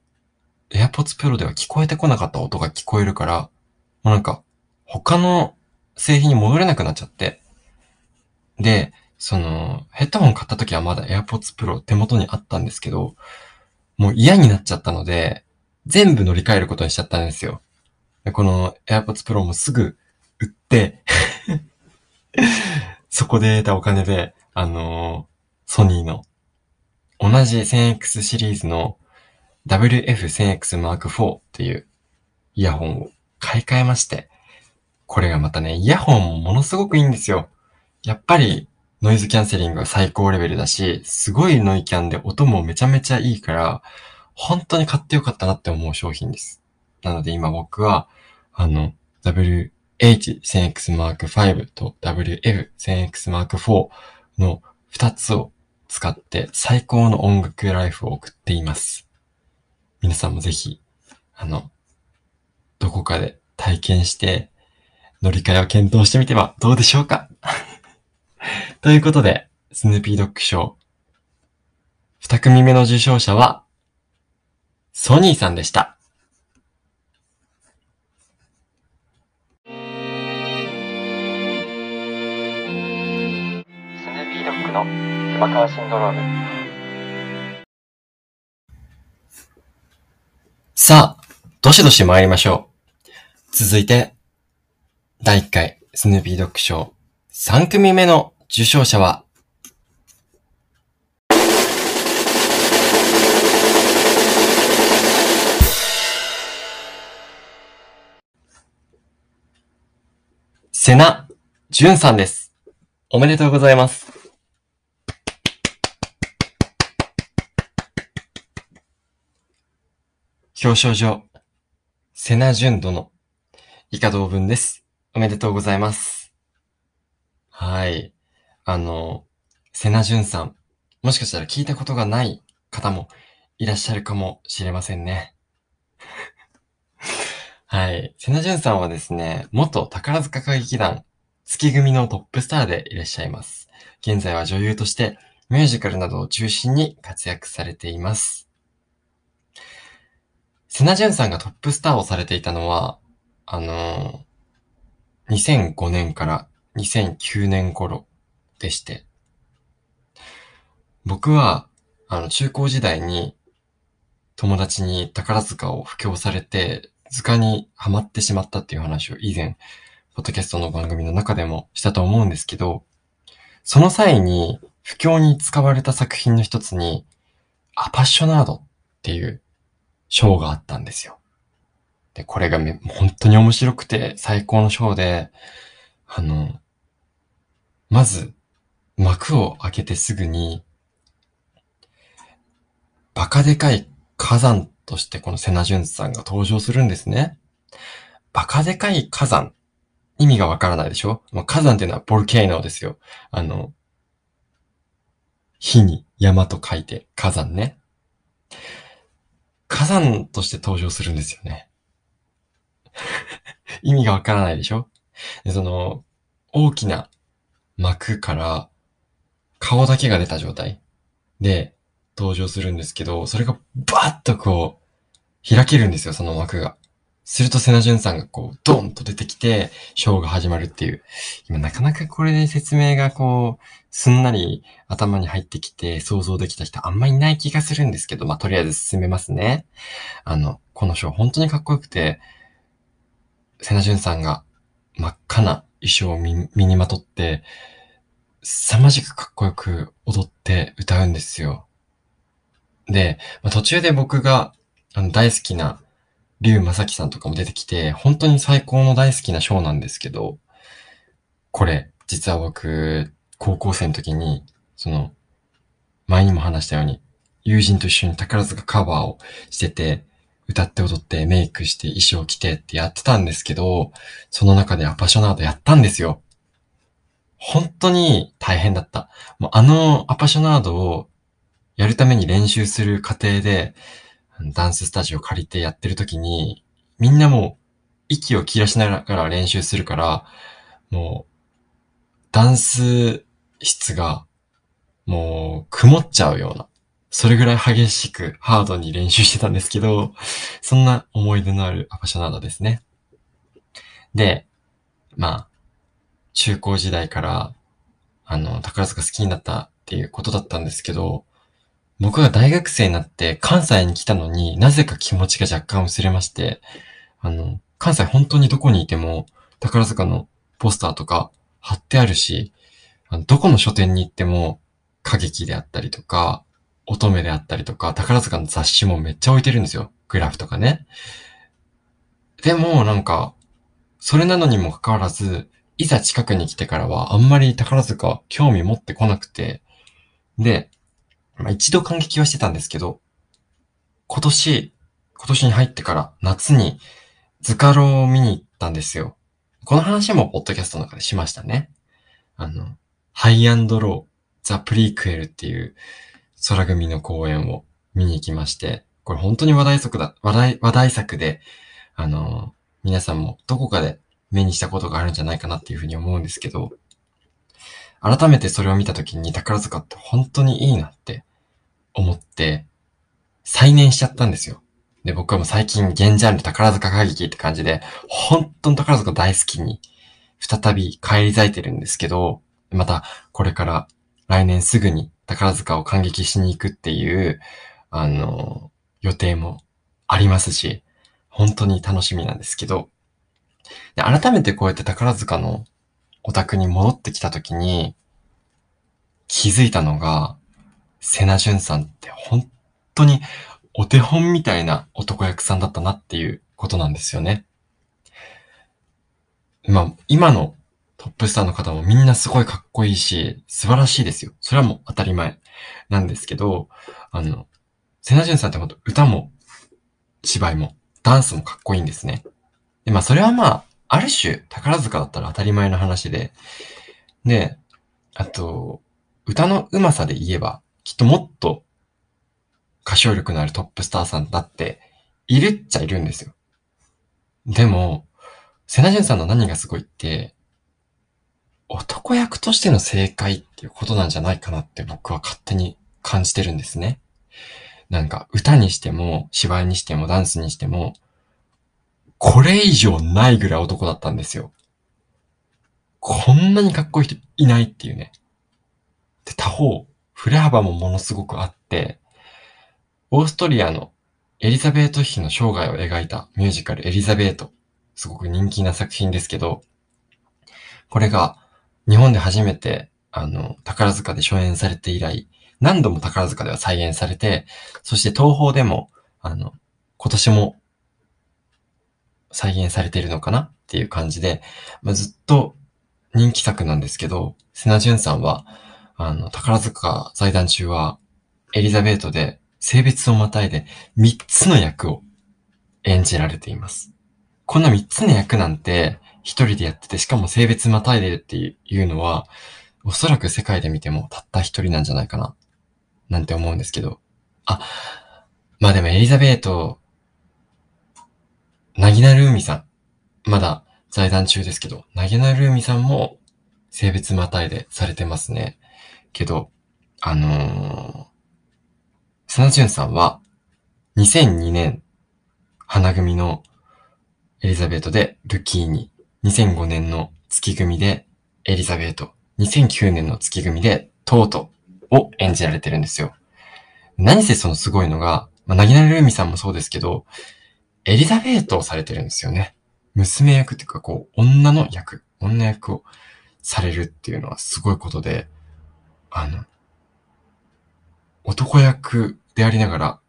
AirPods Pro では聞こえてこなかった音が聞こえるから、もうなんか他の製品に戻れなくなっちゃって、で、その、ヘッドホン買った時はまだ AirPods Pro 手元にあったんですけど、もう嫌になっちゃったので、全部乗り換えることにしちゃったんですよ。この AirPods Pro もすぐ売って そこで得たお金で、あのー、ソニーの同じ 1000X シリーズの WF1000X Mark IV っていうイヤホンを買い替えまして、これがまたね、イヤホンもものすごくいいんですよ。やっぱりノイズキャンセリングが最高レベルだし、すごいノイキャンで音もめちゃめちゃいいから、本当に買ってよかったなって思う商品です。なので今僕は、あの、WH1000X Mark V と WF1000X Mark IV の2つを使って最高の音楽ライフを送っています。皆さんもぜひ、あの、どこかで体験して乗り換えを検討してみてはどうでしょうか？ということで、スヌーピードッグ賞、二組目の受賞者は、ソニーさんでした。の熊川シンドローム。さあ、どしどし参りましょう。続いて、第1回スヌーピードッグ賞3組目の受賞者は、セナ・ジュンさんです。おめでとうございます。表彰状、セナ・ジュン殿、以下同文です。おめでとうございます。はい。あの、セナ・ジュンさん、もしかしたら聞いたことがない方もいらっしゃるかもしれませんね。はい。セナジュンさんはですね、元宝塚歌劇団月組のトップスターでいらっしゃいます。現在は女優としてミュージカルなどを中心に活躍されています。セナジュンさんがトップスターをされていたのは、あのー、2005年から2009年頃でして、僕は、あの、中高時代に友達に宝塚を布教されて、図鑑にハマってしまったっていう話を以前、ポッドキャストの番組の中でもしたと思うんですけど、その際に、不況に使われた作品の一つに、アパッショナードっていう賞があったんですよ。で、これが本当に面白くて最高の賞で、あの、まず、幕を開けてすぐに、バカでかい火山としてこのセナジュンさんが登場するんですね。バカでかい火山。意味がわからないでしょ、まあ、火山っていうのはボルケーノですよ。あの、火に山と書いて火山ね。火山として登場するんですよね。意味がわからないでしょ？でその、大きな幕から顔だけが出た状態で登場するんですけど、それがバーッとこう、開けるんですよ、その幕が。するとセナジュンさんがこう、ドンと出てきて、ショーが始まるっていう。今なかなかこれで説明がこう、すんなり頭に入ってきて想像できた人あんまりいない気がするんですけど、まあ、とりあえず進めますね。あの、このショー本当にかっこよくて、セナジュンさんが真っ赤な衣装を身にまとって、凄まじくかっこよく踊って歌うんですよ。で、まあ、途中で僕があの大好きな竜正樹さんとかも出てきて、本当に最高の大好きなショーなんですけど、これ、実は僕、高校生の時に、その、前にも話したように、友人と一緒に宝塚カバーをしてて、歌って踊ってメイクして衣装着てってやってたんですけど、その中でアパショナードやったんですよ。本当に大変だった。もうあのアパショナードをやるために練習する過程で、ダンススタジオ借りてやってる時に、みんなもう息を切らしながら練習するから、もう、ダンス質が、もう、曇っちゃうような。それぐらい激しく、ハードに練習してたんですけど、そんな思い出のあるアパショナードですね。で、まあ、中高時代から、あの、宝塚好きになったっていうことだったんですけど、僕が大学生になって関西に来たのになぜか気持ちが若干薄れまして、あの、関西本当にどこにいても宝塚のポスターとか貼ってあるし、あのどこの書店に行っても歌劇であったりとか、乙女であったりとか、宝塚の雑誌もめっちゃ置いてるんですよ。グラフとかね。でも、なんか、それなのにもかかわらず、いざ近くに来てからは、あんまり宝塚興味持ってこなくて、で、まあ、一度感激はしてたんですけど、今年、今年に入ってから夏にズカロを見に行ったんですよ。この話もポッドキャストの中でしましたね。あの、ハイアンドロー、ザ・プリークエルっていう空組の公演を見に行きまして、これ本当に話題作だ、話題、話題作で、あの、皆さんもどこかで目にしたことがあるんじゃないかなっていうふうに思うんですけど、改めてそれを見たときに宝塚って本当にいいなって思って、再燃しちゃったんですよ。で、僕はもう最近現ジャンル宝塚歌劇って感じで、本当に宝塚大好きに再び返り咲いてるんですけど、またこれから来年すぐに宝塚を感激しに行くっていう、あの、予定もありますし、本当に楽しみなんですけど、で改めてこうやって宝塚のオタクに戻ってきたときに、気づいたのが、セナジュンさんって本当にお手本みたいな男役さんだったなっていうことなんですよね。まあ、今のトップスターの方もみんなすごいかっこいいし、素晴らしいですよ。それはもう当たり前なんですけど、あの、セナジュンさんってほんと歌も芝居もダンスもかっこいいんですね。で、まあそれはまあ、ある種宝塚だったら当たり前の話で、で、あと、歌の上手さで言えば、きっともっと歌唱力のあるトップスターさんだっているっちゃいるんですよ。でも、セナジュンさんの何がすごいって、男役としての正解っていうことなんじゃないかなって僕は勝手に感じてるんですね。なんか歌にしても芝居にしてもダンスにしてもこれ以上ないぐらい男だったんですよ。こんなにかっこいい人いないっていうね。で、他方、振れ幅もものすごくあって、オーストリアのエリザベート妃の生涯を描いたミュージカルエリザベート。すごく人気な作品ですけど、これが日本で初めて、あの、宝塚で初演されて以来、何度も宝塚では再演されて、そして東宝でも、あの、今年も再現されているのかな？っていう感じで、まあ、ずっと人気作なんですけど、セナジュンさんは、あの、宝塚財団中は、エリザベートで性別をまたいで3つの役を演じられています。こんな3つの役なんて一人でやってて、しかも性別またいでるっていうのは、おそらく世界で見てもたった一人なんじゃないかな、なんて思うんですけど。あ、まあでもエリザベート、なぎなる海さん、まだ在団中ですけど、なぎなる海さんも性別またいでされてますね。けど、あのー、サナジュンさんは、2002年、花組のエリザベートでルキーニ、2005年の月組でエリザベート、2009年の月組でトートを演じられてるんですよ。何せそのすごいのが、まあ、なぎなりルミさんもそうですけど、エリザベートをされてるんですよね。娘役っていうか、こう、女の役、女役をされるっていうのはすごいことで、あの、男役でありながら、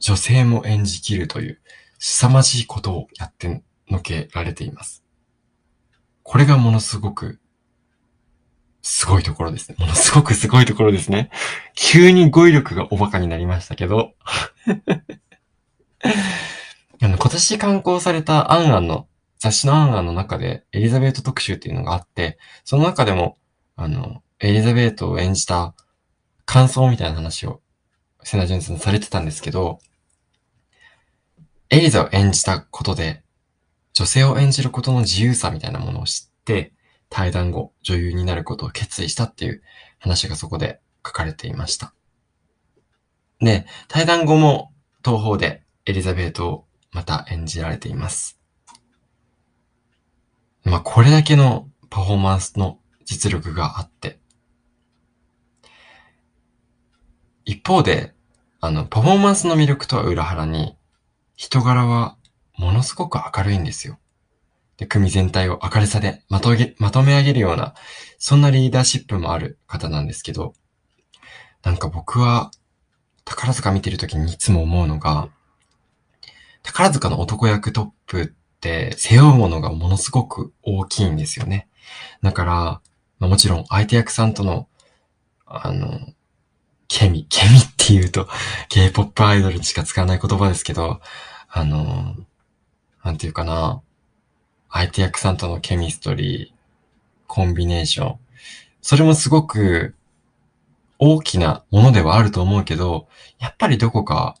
女性も演じきるという、凄まじいことをやってのけられています。これがものすごくすごいところですね。ものすごくすごいところですね。急に語彙力がおバカになりましたけど。あの今年刊行されたアンアンの、雑誌のアンアンの中でエリザベート特集っていうのがあって、その中でも、あの、エリザベートを演じた感想みたいな話を、セナ・ジュンさんされてたんですけど、エリザを演じたことで、女性を演じることの自由さみたいなものを知って、対談後、女優になることを決意したっていう話がそこで書かれていました。で、対談後も東方でエリザベートをまた演じられています。まあ、これだけのパフォーマンスの実力があって、一方で、あの、パフォーマンスの魅力とは裏腹に、人柄はものすごく明るいんですよ。で、組全体を明るさでまとげ、まとめ上げるような、そんなリーダーシップもある方なんですけど、なんか僕は、宝塚見てるときにいつも思うのが、宝塚の男役トップって背負うものがものすごく大きいんですよね。だから、まあ、もちろん相手役さんとの、あの、ケミ、ケミって言うと K-POP アイドルにしか使わない言葉ですけど、あの、なんていうかな、相手役さんとのケミストリー、コンビネーション。それもすごく大きなものではあると思うけど、やっぱりどこか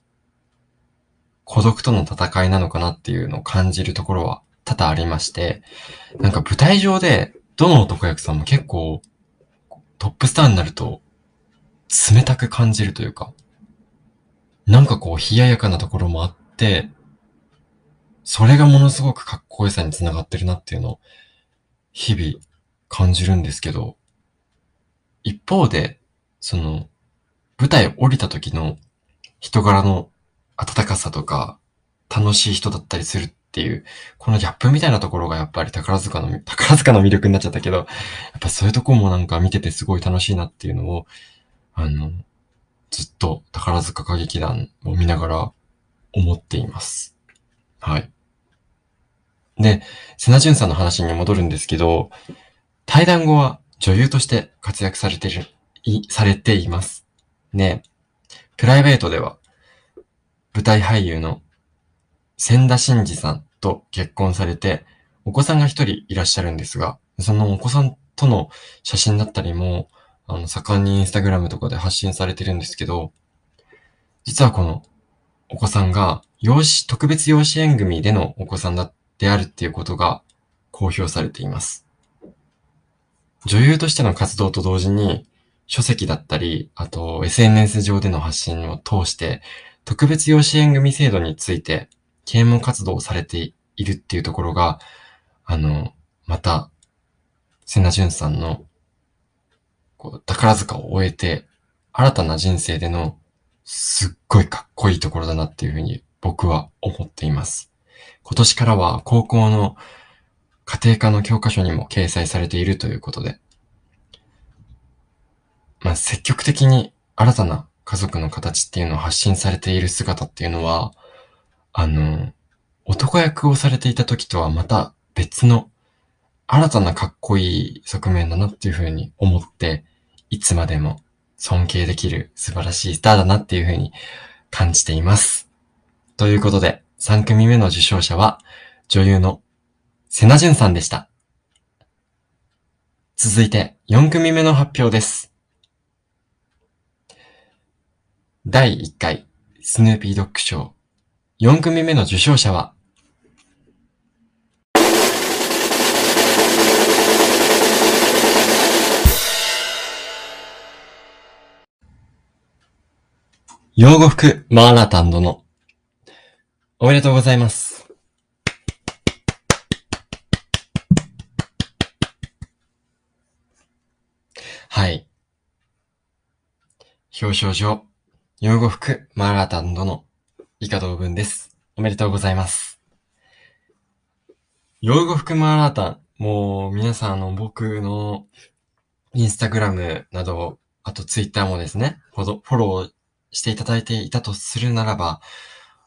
孤独との戦いなのかなっていうのを感じるところは多々ありまして、なんか舞台上でどの男役さんも結構トップスターになると冷たく感じるというか、なんかこう冷ややかなところもあって、それがものすごくかっこよさにつながってるなっていうのを日々感じるんですけど、一方で、その、舞台降りた時の人柄の温かさとか、楽しい人だったりするっていう、このギャップみたいなところがやっぱり宝塚の、宝塚の魅力になっちゃったけど、やっぱそういうとこもなんか見ててすごい楽しいなっていうのを、あの、ずっと宝塚歌劇団を見ながら思っています。はい。で、セナジュンさんの話に戻るんですけど、対談後は女優として活躍されている、い、されています。ね。プライベートでは、舞台俳優の千田真二さんと結婚されて、お子さんが一人いらっしゃるんですが、そのお子さんとの写真だったりも、あの、盛んにインスタグラムとかで発信されてるんですけど、実はこのお子さんが、養子、特別養子縁組でのお子さんだ、であるっていうことが公表されています。女優としての活動と同時に、書籍だったり、あと SNS 上での発信を通して、特別養子縁組制度について啓蒙活動をされているっていうところが、あの、また、千奈淳さんの、こう、宝塚を終えて、新たな人生でのすっごいかっこいいところだなっていうふうに僕は思っています。今年からは高校の家庭科の教科書にも掲載されているということで、まあ、積極的に新たな家族の形っていうのを発信されている姿っていうのは、あの、男役をされていた時とはまた別の新たなかっこいい側面だなっていうふうに思って、いつまでも尊敬できる素晴らしいスターだなっていうふうに感じています。ということで、3組目の受賞者は、女優の瀬名淳さんでした。続いて、4組目の発表です。第1回、スヌーピードッグ賞。4組目の受賞者は、養護服マーラタン殿。おめでとうございます。はい。表彰状、養護服マーラタン殿、以下同文です。おめでとうございます。養護服マーラタン、もう皆さんあの僕のインスタグラムなど、あとツイッターもですね、フォローしていただいていたとするならば、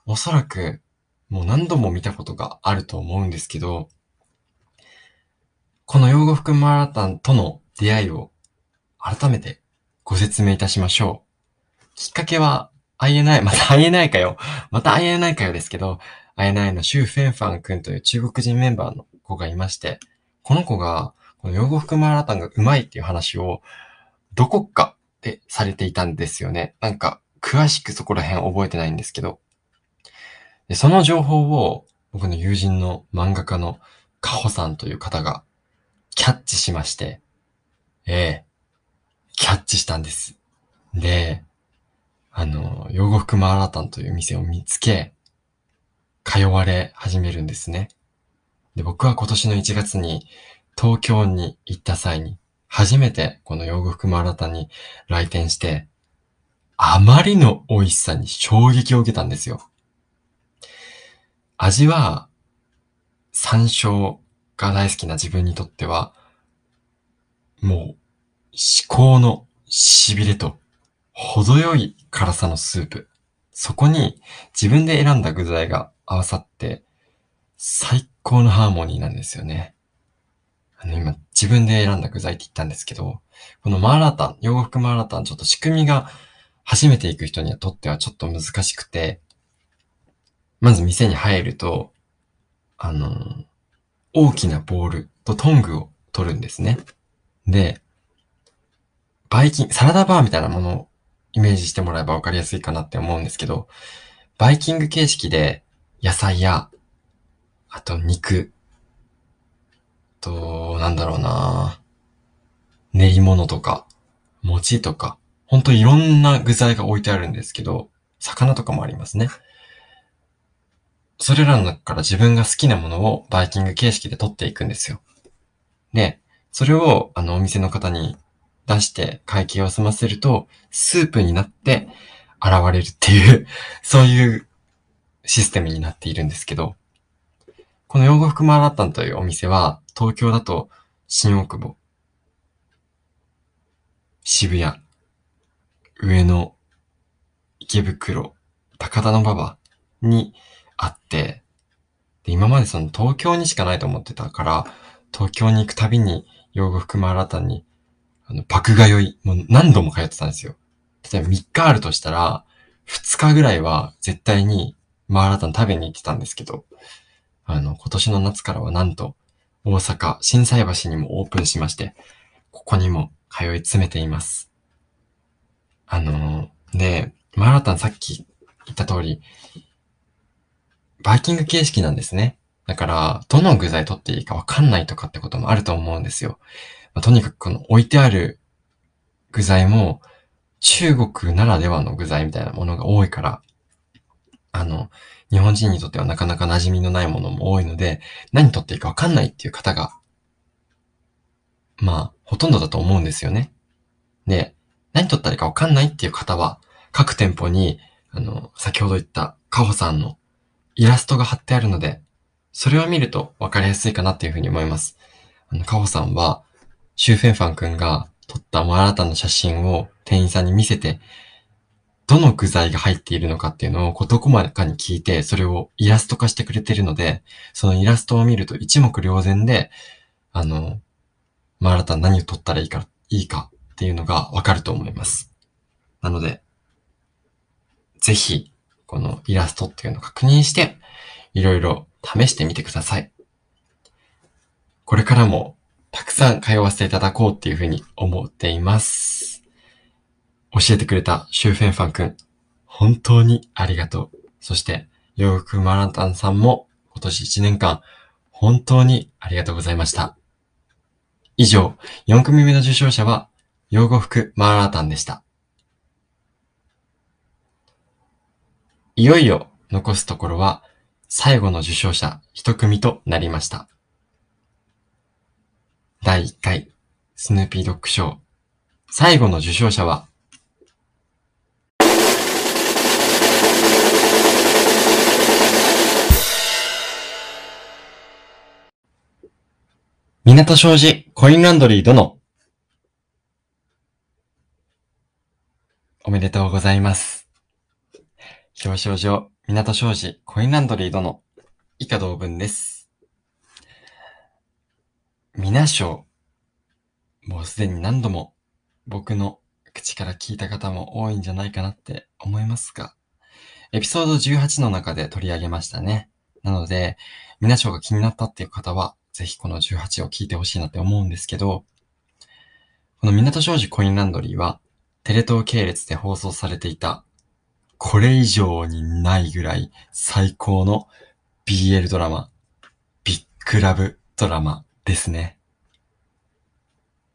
おそらくもう何度も見たことがあると思うんですけど、この養護服マラタンとの出会いを改めてご説明いたしましょう。きっかけは INI、また INI かよ。また INI かよですけど、INI のシュウ・フェンファン君という中国人メンバーの子がいまして、この子が、この養護服マラタンがうまいっていう話を、どこかでされていたんですよね。なんか、詳しくそこら辺覚えてないんですけど、でその情報を僕の友人の漫画家のカホさんという方がキャッチしまして、ええキャッチしたんです。で、あの、養護服マーラタンという店を見つけ、通われ始めるんですね。で、僕は今年の1月に東京に行った際に、初めてこの養護服マーラタンに来店して、あまりの美味しさに衝撃を受けたんですよ。味は、山椒が大好きな自分にとっては、もう、至高の痺れと、程よい辛さのスープ。そこに自分で選んだ具材が合わさって、最高のハーモニーなんですよね。あの、今、自分で選んだ具材って言ったんですけど、このマーラータン、洋服マーラータン、ちょっと仕組みが初めて行く人にとってはちょっと難しくて、まず店に入ると、あの、大きなボールとトングを取るんですね。で、バイキン、サラダバーみたいなものをイメージしてもらえばわかりやすいかなって思うんですけど、バイキング形式で野菜や、あと肉、と、なんだろうな練り物とか、餅とか、ほんといろんな具材が置いてあるんですけど、魚とかもありますね。それらの中から自分が好きなものをバイキング形式で取っていくんですよ。で、それをあのお店の方に出して会計を済ませると、スープになって現れるっていう そういうシステムになっているんですけど、この養護服マラッタンというお店は、東京だと新大久保、渋谷、上野、池袋、高田馬場にあって、で、今までその東京にしかないと思ってたから、東京に行くたびに養護服マーラタンに、あの、爆買い、もう何度も通ってたんですよ。例えば3日あるとしたら、2日ぐらいは絶対にマーラタン食べに行ってたんですけど、あの、今年の夏からはなんと、大阪、震災橋にもオープンしまして、ここにも通い詰めています。あの、で、マラタンさっき言った通り、バイキング形式なんですね。だから、どの具材取っていいかわかんないとかってこともあると思うんですよ。まあ、とにかくこの置いてある具材も中国ならではの具材みたいなものが多いから、あの、日本人にとってはなかなか馴染みのないものも多いので、何取っていいかわかんないっていう方が、まあ、ほとんどだと思うんですよね。で、何取ったらいいかわかんないっていう方は、各店舗に、あの、先ほど言ったカホさんのイラストが貼ってあるので、それを見るとわかりやすいかなっていうふうに思います。あの、カホさんは、シューフェンファン君が撮ったマーラタンの写真を店員さんに見せて、どの具材が入っているのかっていうのを事細かに聞いて、それをイラスト化してくれてるので、そのイラストを見ると一目瞭然で、あの、マーラタン何を撮ったらいいか、いいかっていうのがわかると思います。なので、ぜひこのイラストっていうのを確認して、いろいろ試してみてください。これからもたくさん通わせていただこうっていうふうに思っています。教えてくれたシューフェンファンくん、本当にありがとう。そして、洋服マランタンさんも今年1年間、本当にありがとうございました。以上、4組目の受賞者は、養護服マーラータンでした。いよいよ残すところは、最後の受賞者一組となりました。第1回、スヌーピードッグ賞。最後の受賞者は、港商事コインランドリー殿。おめでとうございます。表彰状、港商事コインランドリー殿。以下同文です。皆賞。もうすでに何度も僕の口から聞いた方も多いんじゃないかなって思いますが、エピソード18の中で取り上げましたね。なので、皆賞が気になったっていう方は、ぜひこの18を聞いてほしいなって思うんですけど、この港商事コインランドリーは、テレ東系列で放送されていた、これ以上にないぐらい最高の BL ドラマ、ビッグラブドラマですね。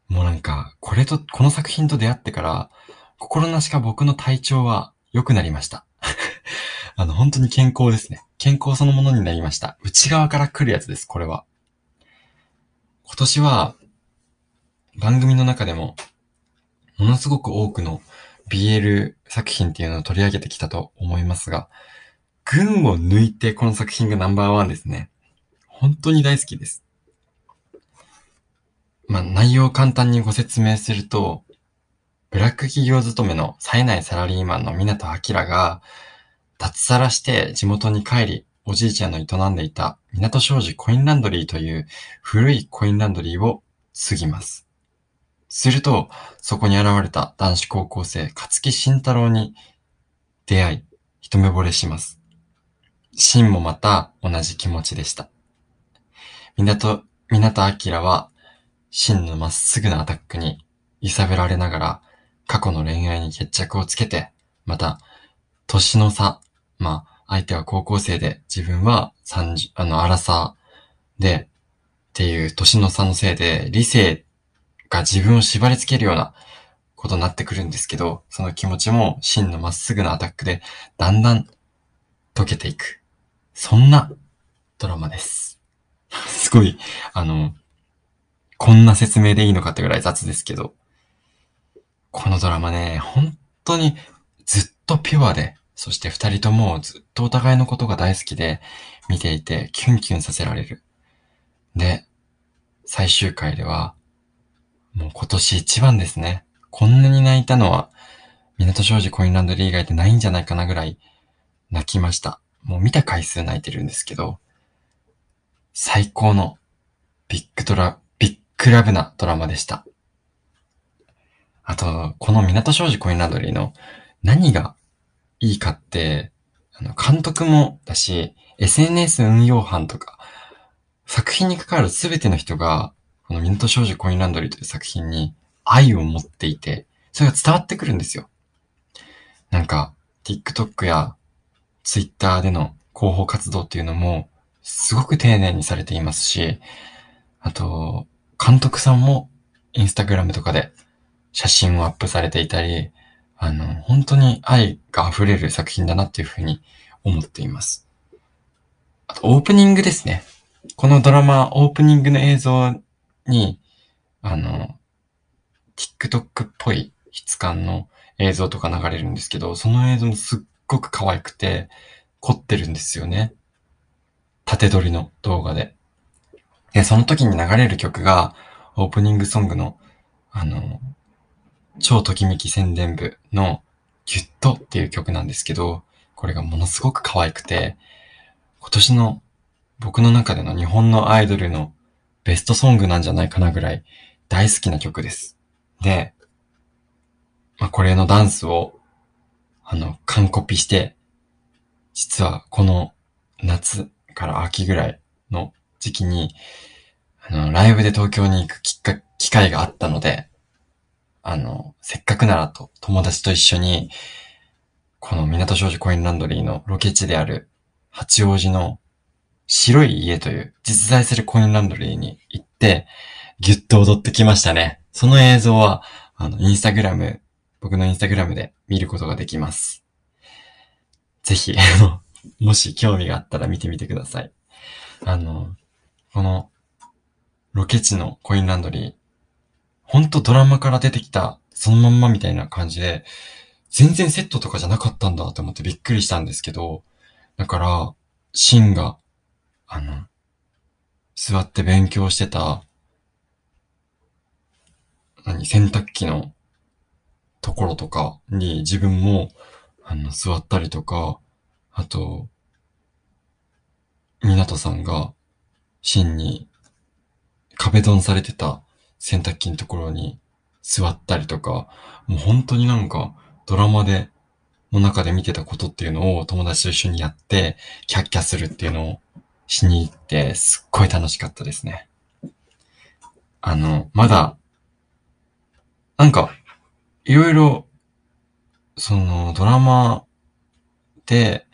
もうなんか、これと、この作品と出会ってから、心なしか僕の体調は良くなりました。あの、本当に健康ですね。健康そのものになりました。内側から来るやつです、これは。今年は、番組の中でも、ものすごく多くの BL 作品っていうのを取り上げてきたと思いますが、群を抜いてこの作品がナンバーワンですね。本当に大好きです。まあ、内容を簡単にご説明すると、ブラック企業勤めの冴えないサラリーマンの港明が、脱サラして地元に帰り、おじいちゃんの営んでいた港商事コインランドリーという古いコインランドリーを継ぎます。すると、そこに現れた男子高校生、勝木慎太郎に出会い、一目惚れします。真もまた同じ気持ちでした。港、港明は、真のまっすぐなアタックに揺さぶられながら、過去の恋愛に決着をつけて、また、年の差、まあ、相手は高校生で、自分は三十、あの、荒さで、っていう年の差のせいで、理性が自分を縛り付けるようなことになってくるんですけど、その気持ちも真のまっすぐなアタックで、だんだん溶けていく。そんなドラマです。すごい、あの、こんな説明でいいのかってぐらい雑ですけど、このドラマね、本当にずっとピュアで、そして二人ともずっとお互いのことが大好きで見ていてキュンキュンさせられる。で、最終回では、もう今年一番ですね。こんなに泣いたのは、港庄司コインランドリー以外でないんじゃないかなぐらい泣きました。もう見た回数泣いてるんですけど、最高のビッグドラ、ビッグラブなドラマでした。あと、この港庄司コインランドリーの何がいいかって、あの、監督もだし、SNS 運用班とか、作品に関わるすべての人が、このミント少女コインランドリーという作品に愛を持っていて、それが伝わってくるんですよ。なんか、TikTok や Twitter での広報活動っていうのも、すごく丁寧にされていますし、あと、監督さんもインスタグラムとかで写真をアップされていたり、あの、本当に愛が溢れる作品だなっていうふうに思っています。あと、オープニングですね。このドラマ、オープニングの映像に、あの、TikTok っぽい質感の映像とか流れるんですけど、その映像もすっごく可愛くて、凝ってるんですよね。縦撮りの動画で。で、その時に流れる曲が、オープニングソングの、あの、超ときめき宣伝部のギュッとっていう曲なんですけど、これがものすごく可愛くて、今年の僕の中での日本のアイドルのベストソングなんじゃないかなぐらい大好きな曲です。で、まあ、これのダンスを、あの、完コピして、実はこの夏から秋ぐらいの時期に、あの、ライブで東京に行くきっか、機会があったので、あの、せっかくならと友達と一緒に、この港商事コインランドリーのロケ地である八王子の白い家という実在するコインランドリーに行って、ぎゅっと踊ってきましたね。その映像は、あの、インスタグラム、僕のインスタグラムで見ることができます。ぜひ、あの、もし興味があったら見てみてください。あの、この、ロケ地のコインランドリー、ほんとドラマから出てきた、そのまんまみたいな感じで、全然セットとかじゃなかったんだと思ってびっくりしたんですけど、だから、シンが、あの、座って勉強してた、何、洗濯機のところとかに自分も、あの、座ったりとか、あと、港さんが、真に、壁ドンされてた洗濯機のところに座ったりとか、もう本当になんか、ドラマで、の中で見てたことっていうのを友達と一緒にやって、キャッキャするっていうのをしに行って、すっごい楽しかったですね。あの、まだ、なんか、いろいろ、その、ドラマで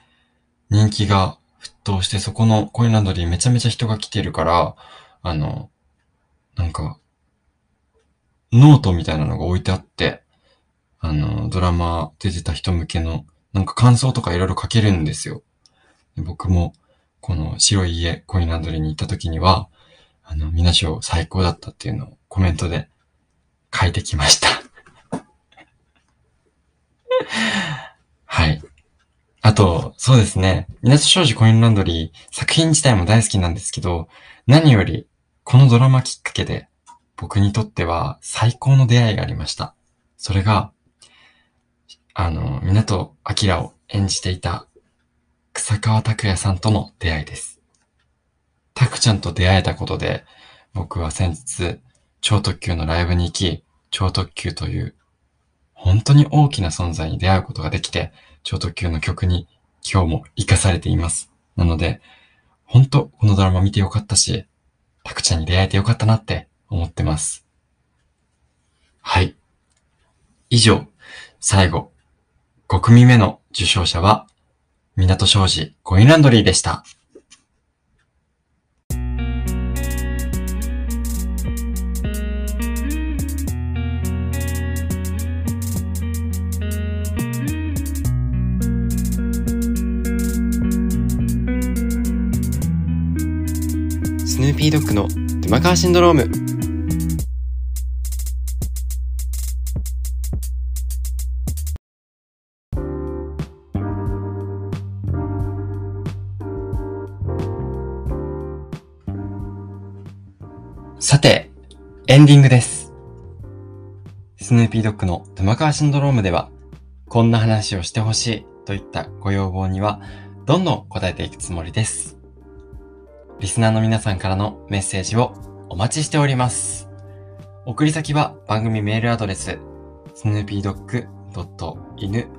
人気が沸騰して、そこのコインランドリーめちゃめちゃ人が来てるから、あの、なんか、ノートみたいなのが置いてあって、あの、ドラマ出てた人向けの、なんか感想とかいろいろ書けるんですよ。僕も、この白い家、コインランドリーに行った時には、あの、みなしを最高だったっていうのをコメントで書いてきました はい。あと、そうですね。港庄司コインランドリー、作品自体も大好きなんですけど、何より、このドラマきっかけで、僕にとっては最高の出会いがありました。それが、あの、港明を演じていた草川拓也さんとの出会いです。拓ちゃんと出会えたことで、僕は先日、超特急のライブに行き、超特急という、本当に大きな存在に出会うことができて、超特急の曲に今日も活かされています。なので、本当このドラマ見てよかったし、拓ちゃんに出会えてよかったなって思ってます。はい。以上、最後、5組目の受賞者は、港商事コインランドリーでした。スヌーピードッグの熊川シンドロームエンディングです。スヌーピードッグの玉川シンドロームでは、こんな話をしてほしいといったご要望には、どんどん答えていくつもりです。リスナーの皆さんからのメッセージをお待ちしております。送り先は番組メールアドレス、スヌーピードック.犬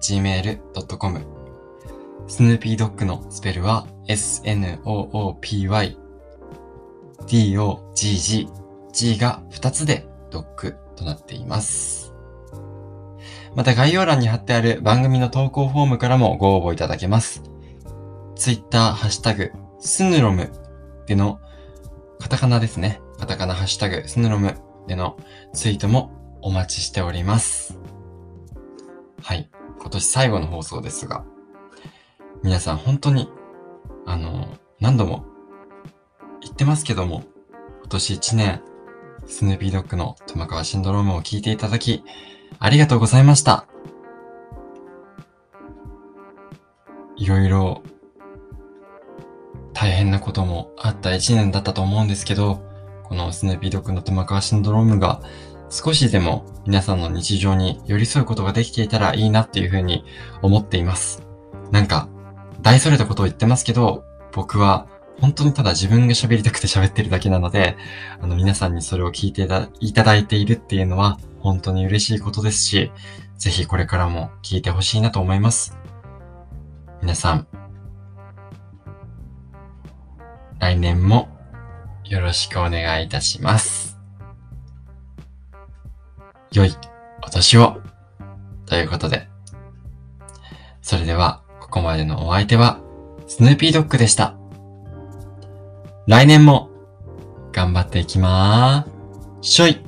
.gmail.com スヌーピードッグのスペルは S-N-O-O-P-Y D-O-G-G G が2つでドッグとなっています。また概要欄に貼ってある番組の投稿フォームからもご応募いただけます。ツイッターハッシュタグスヌロムでのカタカナですね。カタカナハッシュタグスヌロムでのツイートもお待ちしております。はい。今年最後の放送ですが、皆さん本当に、あの、何度も言ってますけども、今年1年、スヌーピードッグの玉川シンドロームを聞いていただき、ありがとうございました。いろいろ、大変なこともあった1年だったと思うんですけど、このスヌーピードッグの玉川シンドロームが少しでも皆さんの日常に寄り添うことができていたらいいなっていうふうに思っています。なんか、大それたことを言ってますけど、僕は本当にただ自分が喋りたくて喋ってるだけなので、あの皆さんにそれを聞いていただいているっていうのは本当に嬉しいことですし、ぜひこれからも聞いてほしいなと思います。皆さん、来年もよろしくお願いいたします。良いお年をということで。それでは、ここまでのお相手は、スヌーピードッグでした。来年も頑張っていきまーす。しょい